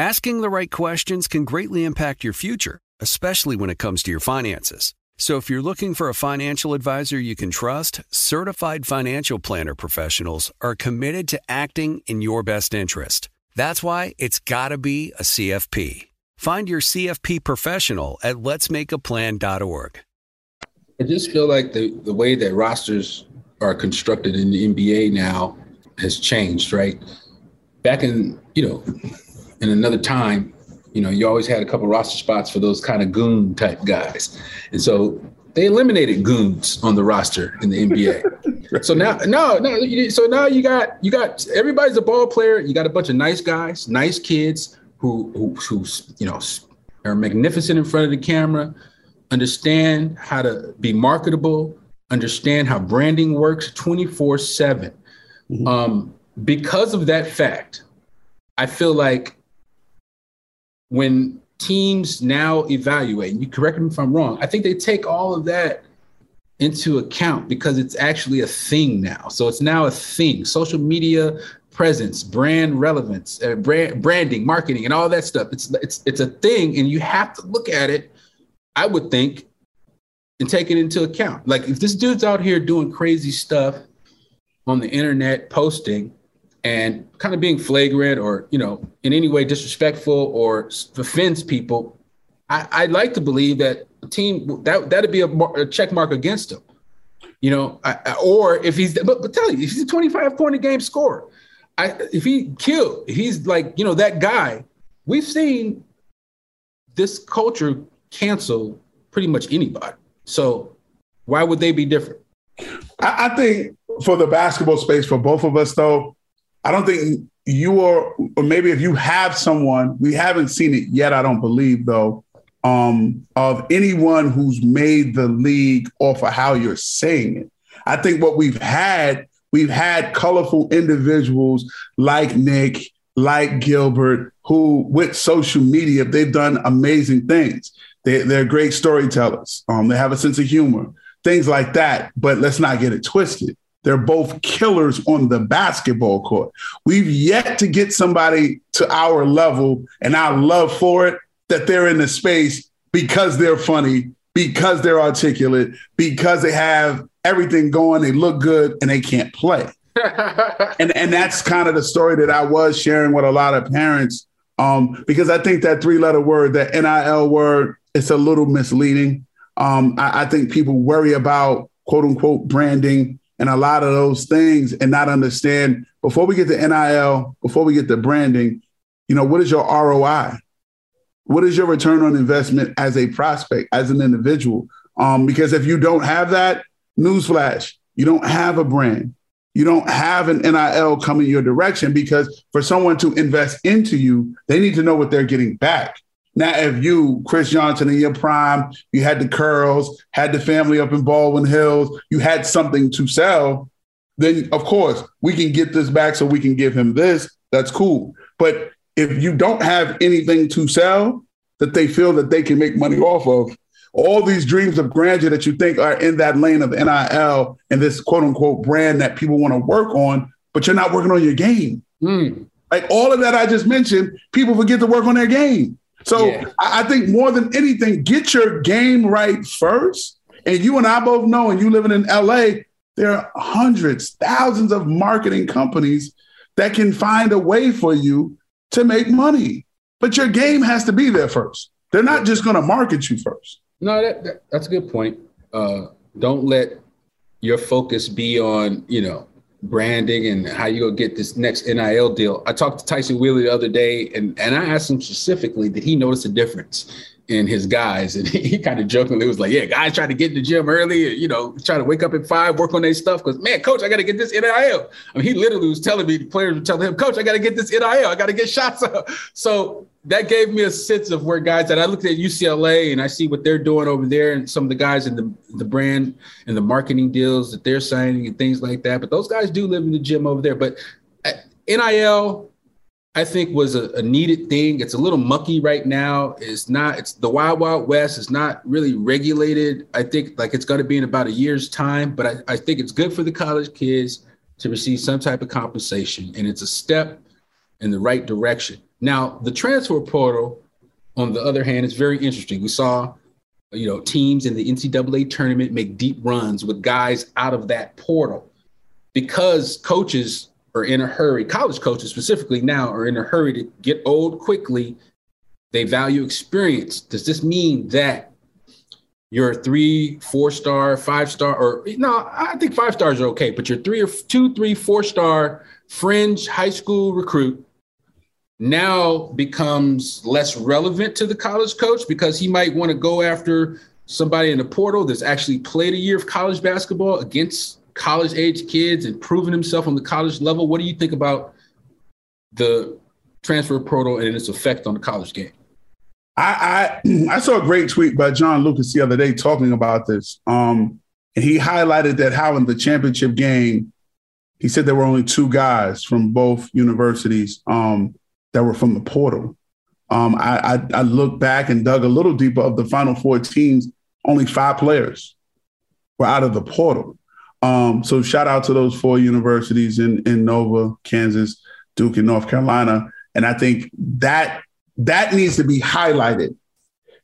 Asking the right questions can greatly impact your future, especially when it comes to your finances. So if you're looking for a financial advisor you can trust, certified financial planner professionals are committed to acting in your best interest. That's why it's got to be a CFP. Find your CFP professional at letsmakeaplan.org. I just feel like the, the way that rosters are constructed in the NBA now has changed, right? Back in, you know, in another time, You know, you always had a couple roster spots for those kind of goon type guys, and so they eliminated goons on the roster in the NBA. so now, no, no. So now you got you got everybody's a ball player. You got a bunch of nice guys, nice kids who who who you know are magnificent in front of the camera, understand how to be marketable, understand how branding works 24 7. Mm-hmm. Um, because of that fact, I feel like when teams now evaluate, and you correct me if I'm wrong, I think they take all of that into account because it's actually a thing now. So it's now a thing. Social media presence, brand relevance, uh, brand branding, marketing, and all that stuff. It's it's it's a thing, and you have to look at it. I would think and take it into account. Like if this dude's out here doing crazy stuff on the internet, posting, and kind of being flagrant or you know in any way disrespectful or offends people I, would like to believe that team that that'd be a, a check mark against him. You know I, or if he's but, but tell you if he's a 25 point a game scorer I, if he killed if he's like you know that guy we've seen this culture cancel pretty much anybody. So why would they be different? I, I think for the basketball space for both of us though I don't think you are, or maybe if you have someone, we haven't seen it yet, I don't believe though, um, of anyone who's made the league off of how you're saying it. I think what we've had, we've had colorful individuals like Nick, like Gilbert, who with social media, they've done amazing things. They, they're great storytellers. Um, they have a sense of humor, things like that. But let's not get it twisted. They're both killers on the basketball court. We've yet to get somebody to our level and our love for it that they're in the space because they're funny, because they're articulate, because they have everything going, they look good, and they can't play. and and that's kind of the story that I was sharing with a lot of parents. Um, because I think that three letter word, that NIL word, it's a little misleading. Um, I, I think people worry about quote unquote branding and a lot of those things and not understand before we get to NIL, before we get to branding, you know, what is your ROI? What is your return on investment as a prospect, as an individual? Um, because if you don't have that, newsflash, you don't have a brand. You don't have an NIL coming your direction because for someone to invest into you, they need to know what they're getting back. Now, if you, Kris Johnson, in your prime, you had the curls, had the family up in Baldwin Hills, you had something to sell, then of course we can get this back so we can give him this. That's cool. But if you don't have anything to sell that they feel that they can make money off of, all these dreams of grandeur that you think are in that lane of NIL and this quote unquote brand that people want to work on, but you're not working on your game. Mm. Like all of that I just mentioned, people forget to work on their game. So yeah. I think more than anything, get your game right first. And you and I both know, and you living in LA, there are hundreds, thousands of marketing companies that can find a way for you to make money. But your game has to be there first. They're not just going to market you first. No, that, that, that's a good point. Uh, don't let your focus be on, you know, branding and how you go get this next NIL deal. I talked to Tyson Wheeler the other day, and and I asked him specifically, did he notice a difference in his guys? And he, he kind of jokingly was like, "Yeah, guys try to get in the gym early, you know, try to wake up at five, work on their stuff. Because man, coach, I got to get this NIL. I mean, he literally was telling me, the players were telling him, coach, I got to get this NIL. I got to get shots up. So that gave me a sense of where guys that I looked at UCLA and I see what they're doing over there and some of the guys in the the brand and the marketing deals that they're signing and things like that. But those guys do live in the gym over there. But uh, NIL, I think was a, a needed thing. It's a little mucky right now. It's not. It's the wild wild west. It's not really regulated. I think like it's going to be in about a year's time. But I, I think it's good for the college kids to receive some type of compensation, and it's a step in the right direction now, the transfer portal, on the other hand, is very interesting. We saw, you know, teams in the NCAA tournament make deep runs with guys out of that portal because coaches are in a hurry. College coaches specifically now are in a hurry to get old quickly. They value experience. Does this mean that your three, four star, five star, or no, I think five stars are okay, but your three or two, three, four star fringe high school recruit now becomes less relevant to the college coach because he might want to go after somebody in the portal that's actually played a year of college basketball against college age kids and proven himself on the college level. What do you think about the transfer portal and its effect on the college game? I, I, I saw a great tweet by John Lucas the other day talking about this. Um, and he highlighted that how in the championship game, he said there were only two guys from both universities um, that were from the portal. Um, I, I, I looked back and dug a little deeper of the final four teams. Only five players were out of the portal. Um, so shout out to those four universities in in Nova, Kansas, Duke, and North Carolina. And I think that that needs to be highlighted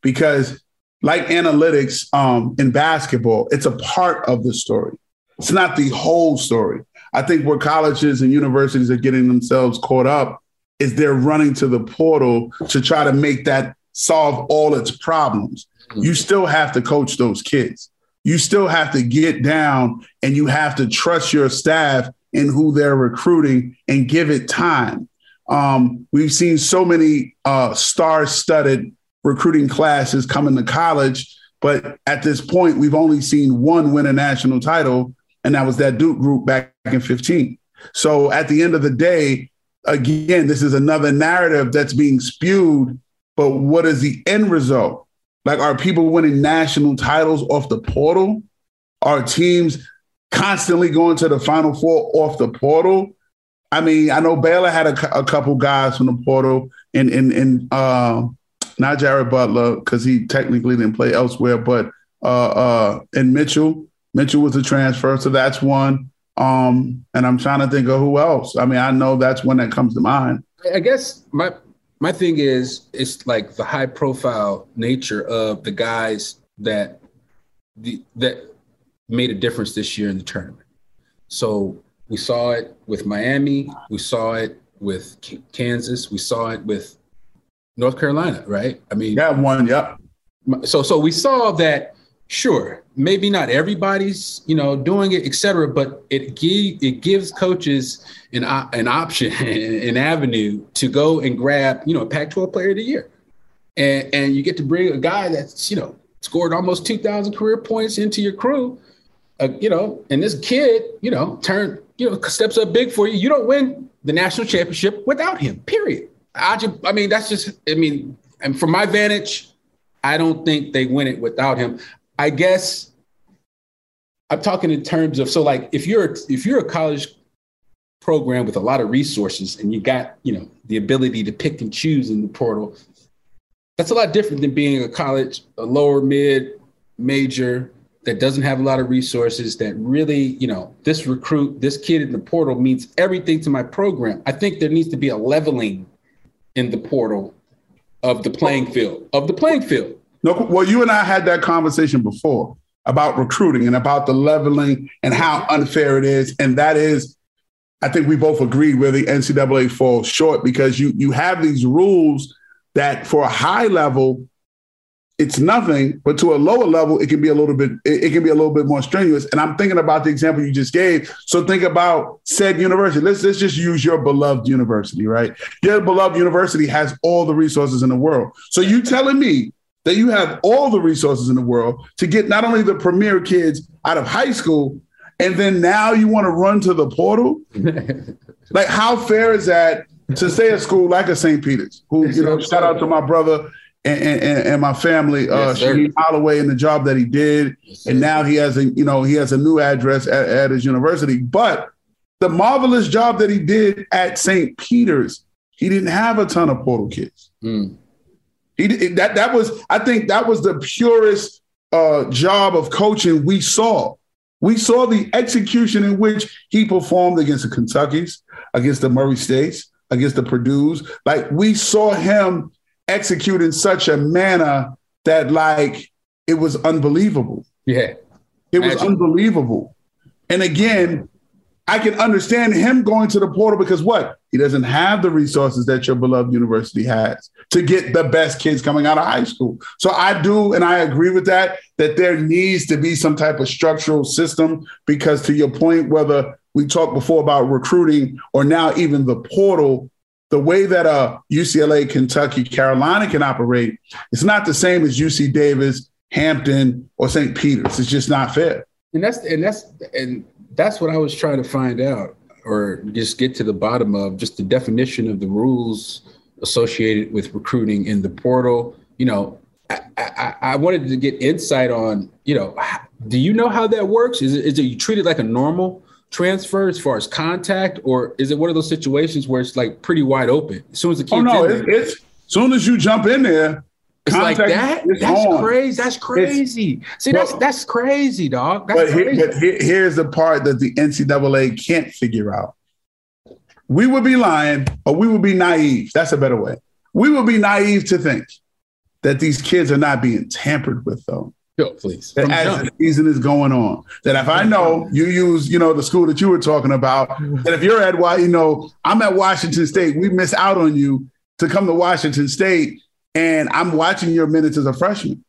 because, like analytics um, in basketball, it's a part of the story. It's not the whole story. I think where colleges and universities are getting themselves caught up is they're running to the portal to try to make that solve all its problems. You still have to coach those kids. You still have to get down and you have to trust your staff in who they're recruiting and give it time. Um, we've seen so many uh, star-studded recruiting classes coming to college, but at this point, we've only seen one win a national title, and that was that Duke group back in 15. So at the end of the day, again, this is another narrative that's being spewed, but what is the end result? Like, are people winning national titles off the portal? Are teams constantly going to the Final Four off the portal? I mean, I know Baylor had a, a couple guys from the portal, and and uh, not Jared Butler because he technically didn't play elsewhere, but uh, uh, and Mitchell. Mitchell was a transfer, so that's one. Um, and I'm trying to think of who else. I mean, I know that's one that comes to mind. I guess my my thing is it's like the high profile nature of the guys that the that made a difference this year in the tournament. So we saw it with Miami. We saw it with K- Kansas. We saw it with North Carolina, right? I mean, that one, yep. So, so we saw that. Sure, maybe not everybody's, you know, doing it, et cetera, but it give it gives coaches an an option, an avenue to go and grab, you know, a Pac-12 Player of the Year, and and you get to bring a guy that's, you know, scored almost two thousand career points into your crew, uh, you know, and this kid, you know, turned you know, steps up big for you. You don't win the national championship without him. Period. I just, I mean, that's just, I mean, and from my vantage, I don't think they win it without him. I guess I'm talking in terms of so like if you're if you're a college program with a lot of resources and you got you know the ability to pick and choose in the portal, that's a lot different than being a college, a lower mid major that doesn't have a lot of resources that really, you know, this recruit, this kid in the portal means everything to my program. I think there needs to be a leveling in the portal of the playing field, of the playing field. No, well, you and I had that conversation before about recruiting and about the leveling and how unfair it is. And that is, I think we both agreed where the NCAA falls short because you you have these rules that for a high level it's nothing, but to a lower level, it can be a little bit, it, it, can be a little bit more strenuous. And I'm thinking about the example you just gave. So think about said university. Let's let's just use your beloved university, right? Your beloved university has all the resources in the world. So you telling me that you have all the resources in the world to get not only the premier kids out of high school, and then now you want to run to the portal? like, how fair is that to stay at school like a St. Peter's? Who, you know, shout out to my brother and, and, and, my family, uh, yes, Holloway, and the job that he did, yes, and now he has a you know he has a new address at, at his university. But the marvelous job that he did at St. Peter's, he didn't have a ton of portal kids. Mm. He that that was I think that was the purest uh, job of coaching we saw. We saw the execution in which he performed against the Kentuckies, against the Murray States, against the Purdue's. Like we saw him execute in such a manner that like it was unbelievable. Yeah. It was unbelievable. And again, I can understand him going to the portal because what? He doesn't have the resources that your beloved university has to get the best kids coming out of high school. So I do, and I agree with that, that there needs to be some type of structural system because to your point, whether we talked before about recruiting or now even the portal, the way that uh, UCLA, Kentucky, Carolina can operate, it's not the same as UC Davis, Hampton, or St. Peter's. It's just not fair. And that's and that's and that's what I was trying to find out, or just get to the bottom of just the definition of the rules associated with recruiting in the portal. You know, I, I, I wanted to get insight on, you know, do you know how that works? Is it, is it you treated like a normal transfer as far as contact, or is it one of those situations where it's like pretty wide open as soon as the kid? Oh no, it's, it's as soon as you jump in there. It's like that. That's on. crazy. That's crazy. It's, See, that's well, that's crazy, dog. That's but, crazy. Here, but here, here's the part that the NCAA can't figure out. We would be lying, or we would be naive. That's a better way. We would be naive to think that these kids are not being tampered with, though. Yo, please. That as the season is going on, that if I know you use, you know, the school that you were talking about, that if you're at, you know, I'm at Washington State, we miss out on you to come to Washington State, and I'm watching your minutes as a freshman.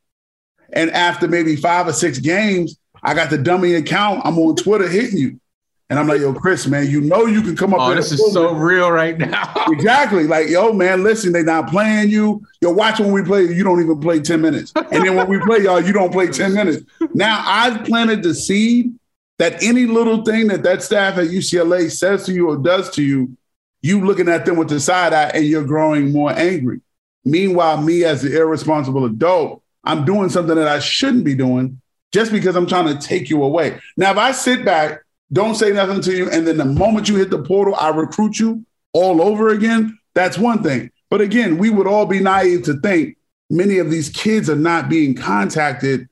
And after maybe five or six games, I got the dummy account. I'm on Twitter hitting you. And I'm like, yo, Kris, man, you know you can come up. Oh, this is so real right now. exactly. Like, yo, man, listen, they not playing you. Yo, watch when we play, you don't even play 10 minutes. And then when we play y'all, you don't play 10 minutes. Now I've planted the seed that any little thing that that staff at UCLA says to you or does to you, you looking at them with the side eye and you're growing more angry. Meanwhile, me as the irresponsible adult, I'm doing something that I shouldn't be doing just because I'm trying to take you away. Now, if I sit back don't say nothing to you. And then the moment you hit the portal, I recruit you all over again. That's one thing. But again, we would all be naive to think many of these kids are not being contacted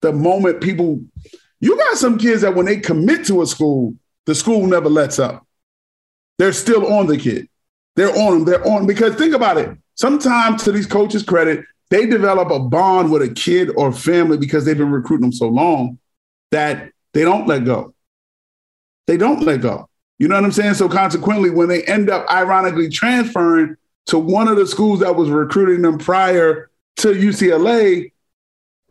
the moment people, you got some kids that when they commit to a school, the school never lets up. They're still on the kid. They're on them. They're on because think about it. Sometimes, to these coaches' credit, they develop a bond with a kid or family because they've been recruiting them so long that they don't let go they don't let go. You know what I'm saying? So consequently, when they end up ironically transferring to one of the schools that was recruiting them prior to UCLA,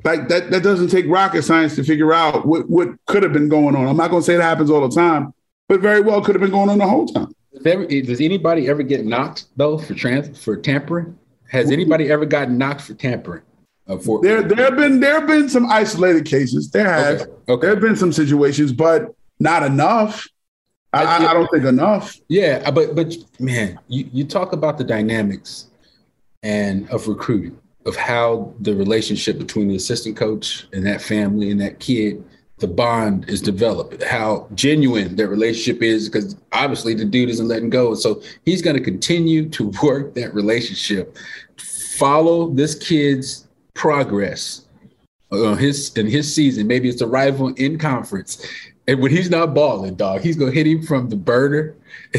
like that, that doesn't take rocket science to figure out what, what could have been going on. I'm not going to say it happens all the time, but very well could have been going on the whole time. Does anybody ever get knocked though for trans for tampering? Has anybody ever gotten knocked for tampering? Uh, for- there, there have been there have been some isolated cases. There have. Okay. okay. There have been some situations, but not enough. I, I, I, don't think enough. Yeah, uh, but but man, you, you talk about the dynamics and of recruiting, of how the relationship between the assistant coach and that family and that kid, the bond is developed, how genuine their relationship is, because obviously the dude isn't letting go. So he's going to continue to work that relationship, follow this kid's progress uh, his in his season. Maybe it's a rival in conference, and when he's not balling, dog, he's gonna hit him from the burner.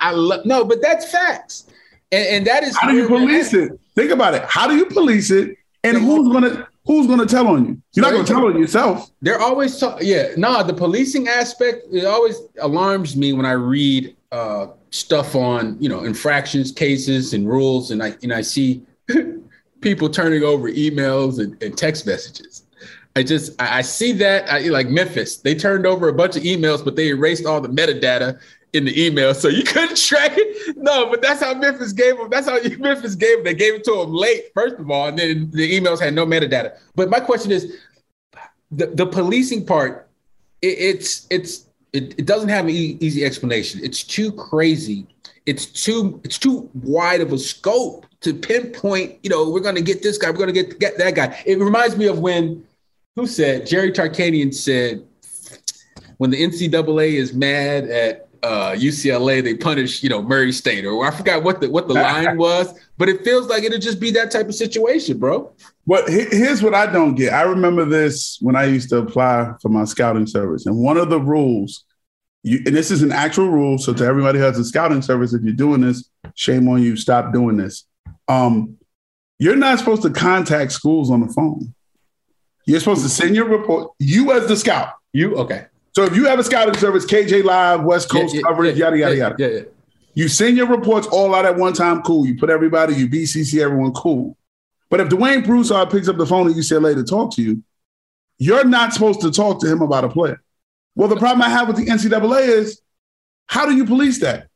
I love no, but that's facts. And, and that is how do you police it? Think about it. How do you police it? And who's gonna who's gonna tell on you? You're not gonna tell on yourself. They're always yeah. Nah, the policing aspect it always alarms me when I read uh, stuff on you know infractions cases and rules, and I and I see people turning over emails and, and text messages. I just I see that I, like Memphis, they turned over a bunch of emails, but they erased all the metadata in the email, so you couldn't track it. No, but that's how Memphis gave them. That's how Memphis gave them. They gave it to them late, first of all, and then the emails had no metadata. But my question is, the, the policing part, it, it's it's it, it doesn't have an e- easy explanation. It's too crazy. It's too it's too wide of a scope to pinpoint. You know, we're going to get this guy. We're going to get get that guy. It reminds me of when who said Jerry Tarkanian said when the NCAA is mad at uh, UCLA, they punish you know Murray State or I forgot what the what the line was, but it feels like it'll just be that type of situation, bro. What here's what I don't get. I remember this when I used to apply for my scouting service, and one of the rules, you, and this is an actual rule. So to everybody who has a scouting service, if you're doing this, shame on you. Stop doing this. Um, you're not supposed to contact schools on the phone. You're supposed to send your report. You as the scout. You okay? So if you have a scouting service, KJ Live, West Coast yeah, yeah, coverage, yeah, yada yada yada. Yeah, yeah. You send your reports all out at one time. Cool. You put everybody. You BCC everyone. Cool. But if Dwayne Broussard picks up the phone at UCLA to talk to you, you're not supposed to talk to him about a player. Well, the problem I have with the NCAA is, how do you police that?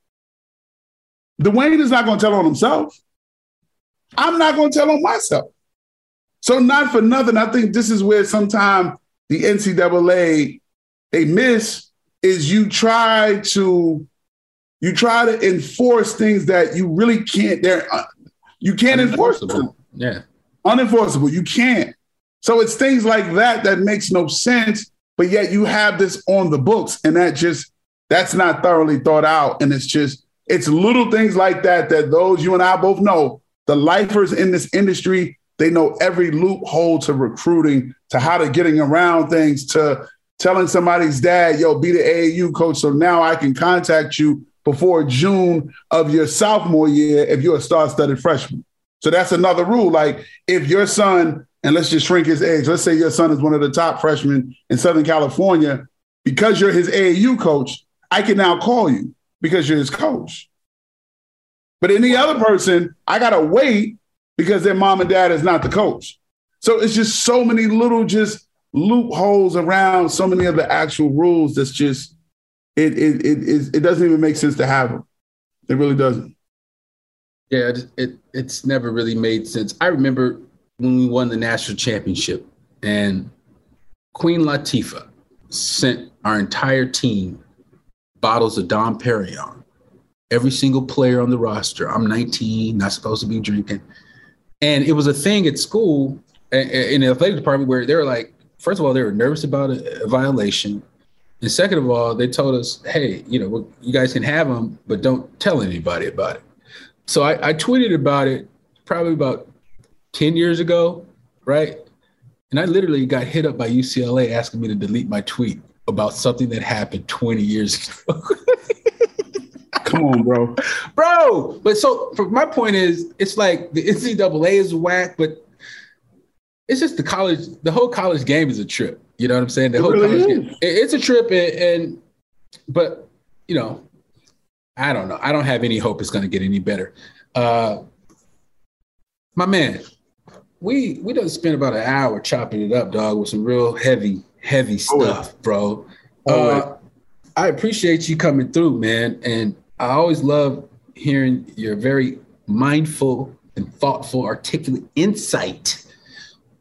Dwayne is not going to tell on himself. I'm not going to tell on myself. So not for nothing, I think this is where sometimes the NCAA they miss is you try to you try to enforce things that you really can't. There, uh, you can't enforce them. Yeah, unenforceable. You can't. So it's things like that that makes no sense. But yet you have this on the books, and that just that's not thoroughly thought out. And it's just it's little things like that that those you and I both know. The lifers in this industry, they know every loophole to recruiting, to how to getting around things, to telling somebody's dad, yo, be the AAU coach. So now I can contact you before June of your sophomore year if you're a star-studded freshman. So that's another rule. Like if your son, and let's just shrink his age, let's say your son is one of the top freshmen in Southern California, because you're his AAU coach, I can now call you because you're his coach. But any other person, I gotta wait because their mom and dad is not the coach. So it's just so many little just loopholes around so many of the actual rules that's just it it it, it doesn't even make sense to have them. It really doesn't. Yeah, it, it it's never really made sense. I remember when we won the national championship and Queen Latifah sent our entire team bottles of Dom Perignon. Every single player on the roster. I'm 19, not supposed to be drinking. And it was a thing at school in the athletic department where they were like, first of all, they were nervous about a, a violation. And second of all, they told us, hey, you know, you guys can have them, but don't tell anybody about it. So I, I tweeted about it probably about 10 years ago, right? And I literally got hit up by UCLA asking me to delete my tweet about something that happened 20 years ago. Come on, bro. Bro. But so my point is, it's like the NCAA is whack, but it's just the college, the whole college game is a trip. You know what I'm saying? The It whole really college is. game. It- it's a trip and, and but you know, I don't know. I don't have any hope it's gonna get any better. Uh my man, we we done spent about an hour chopping it up, dog, with some real heavy, heavy stuff, bro. Uh, I appreciate you coming through, man. And I always love hearing your very mindful and thoughtful, articulate insight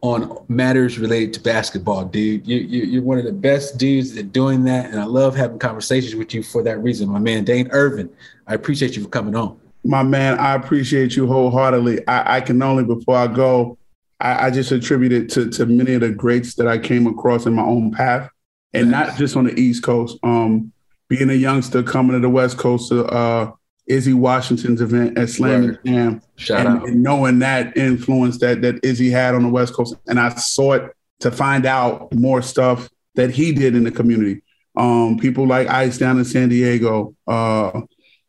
on matters related to basketball, dude. You, you, you're one of the best dudes at doing that. And I love having conversations with you for that reason, my man, Dane Irvin. I appreciate you for coming on. My man, I appreciate you wholeheartedly. I, I can only, before I go, I, I just attribute it to, to many of the greats that I came across in my own path, and not just on the East Coast. Um, being a youngster coming to the West Coast to uh, Izzy Washington's event at Slam and Jam, Shout and, out. and knowing that influence that that Izzy had on the West Coast, and I sought to find out more stuff that he did in the community. Um, people like Ice down in San Diego, uh,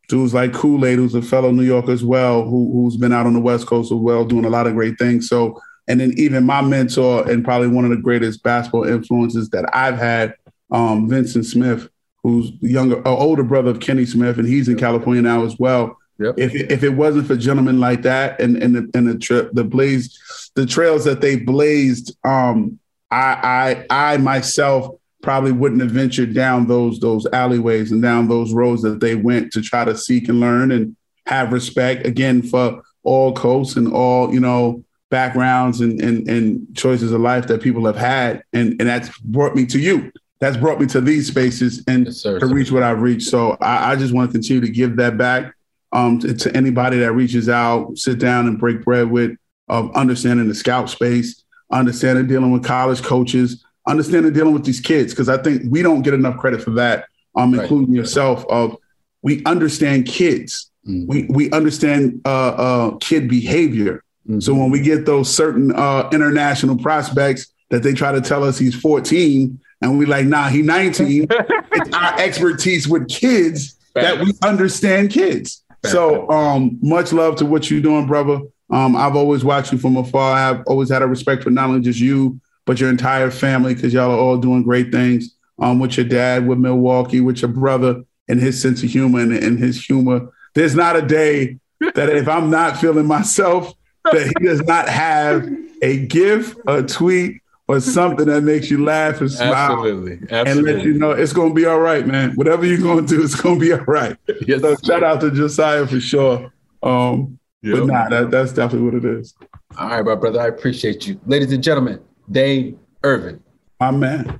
dudes like Kool Aid, who's a fellow New Yorker as well, who, who's been out on the West Coast as well, doing a lot of great things. So, and then even my mentor and probably one of the greatest basketball influences that I've had, um, Vincent Smith, who's the younger, older brother of Kenny Smith, and he's in California now as well. If it, if it wasn't for gentlemen like that and and the and the trip the blaze the trails that they blazed, um, I I I myself probably wouldn't have ventured down those those alleyways and down those roads that they went to try to seek and learn and have respect again for all coasts and all you know backgrounds and and, and choices of life that people have had. And and that's brought me to you that's brought me to these spaces and to reach what I've reached. So I, I just want to continue to give that back um, to, to anybody that reaches out, sit down and break bread with, of understanding the scout space, understanding dealing with college coaches, understanding dealing with these kids, because I think we don't get enough credit for that, um, including yourself. Of we understand kids, we we understand uh, uh, kid behavior. So when we get those certain uh, international prospects that they try to tell us he's 14, and we like, nah, he 19. it's our expertise with kids that we understand kids. So um, much love to what you're doing, brother. Um, I've always watched you from afar. I've always had a respect for not only just you, but your entire family, because y'all are all doing great things um, with your dad, with Milwaukee, with your brother, and his sense of humor and, and his humor. There's not a day that if I'm not feeling myself, that he does not have a gif, a tweet, or something that makes you laugh and smile. Absolutely. Absolutely. And let you know it's gonna be all right, man. Whatever you're gonna do, it's gonna be all right. Yes, so shout out to Josiah for sure. Um, Yep. but nah, that, that's definitely what it is. All right, my brother. I appreciate you. Ladies and gentlemen, Dane Irvin. My man.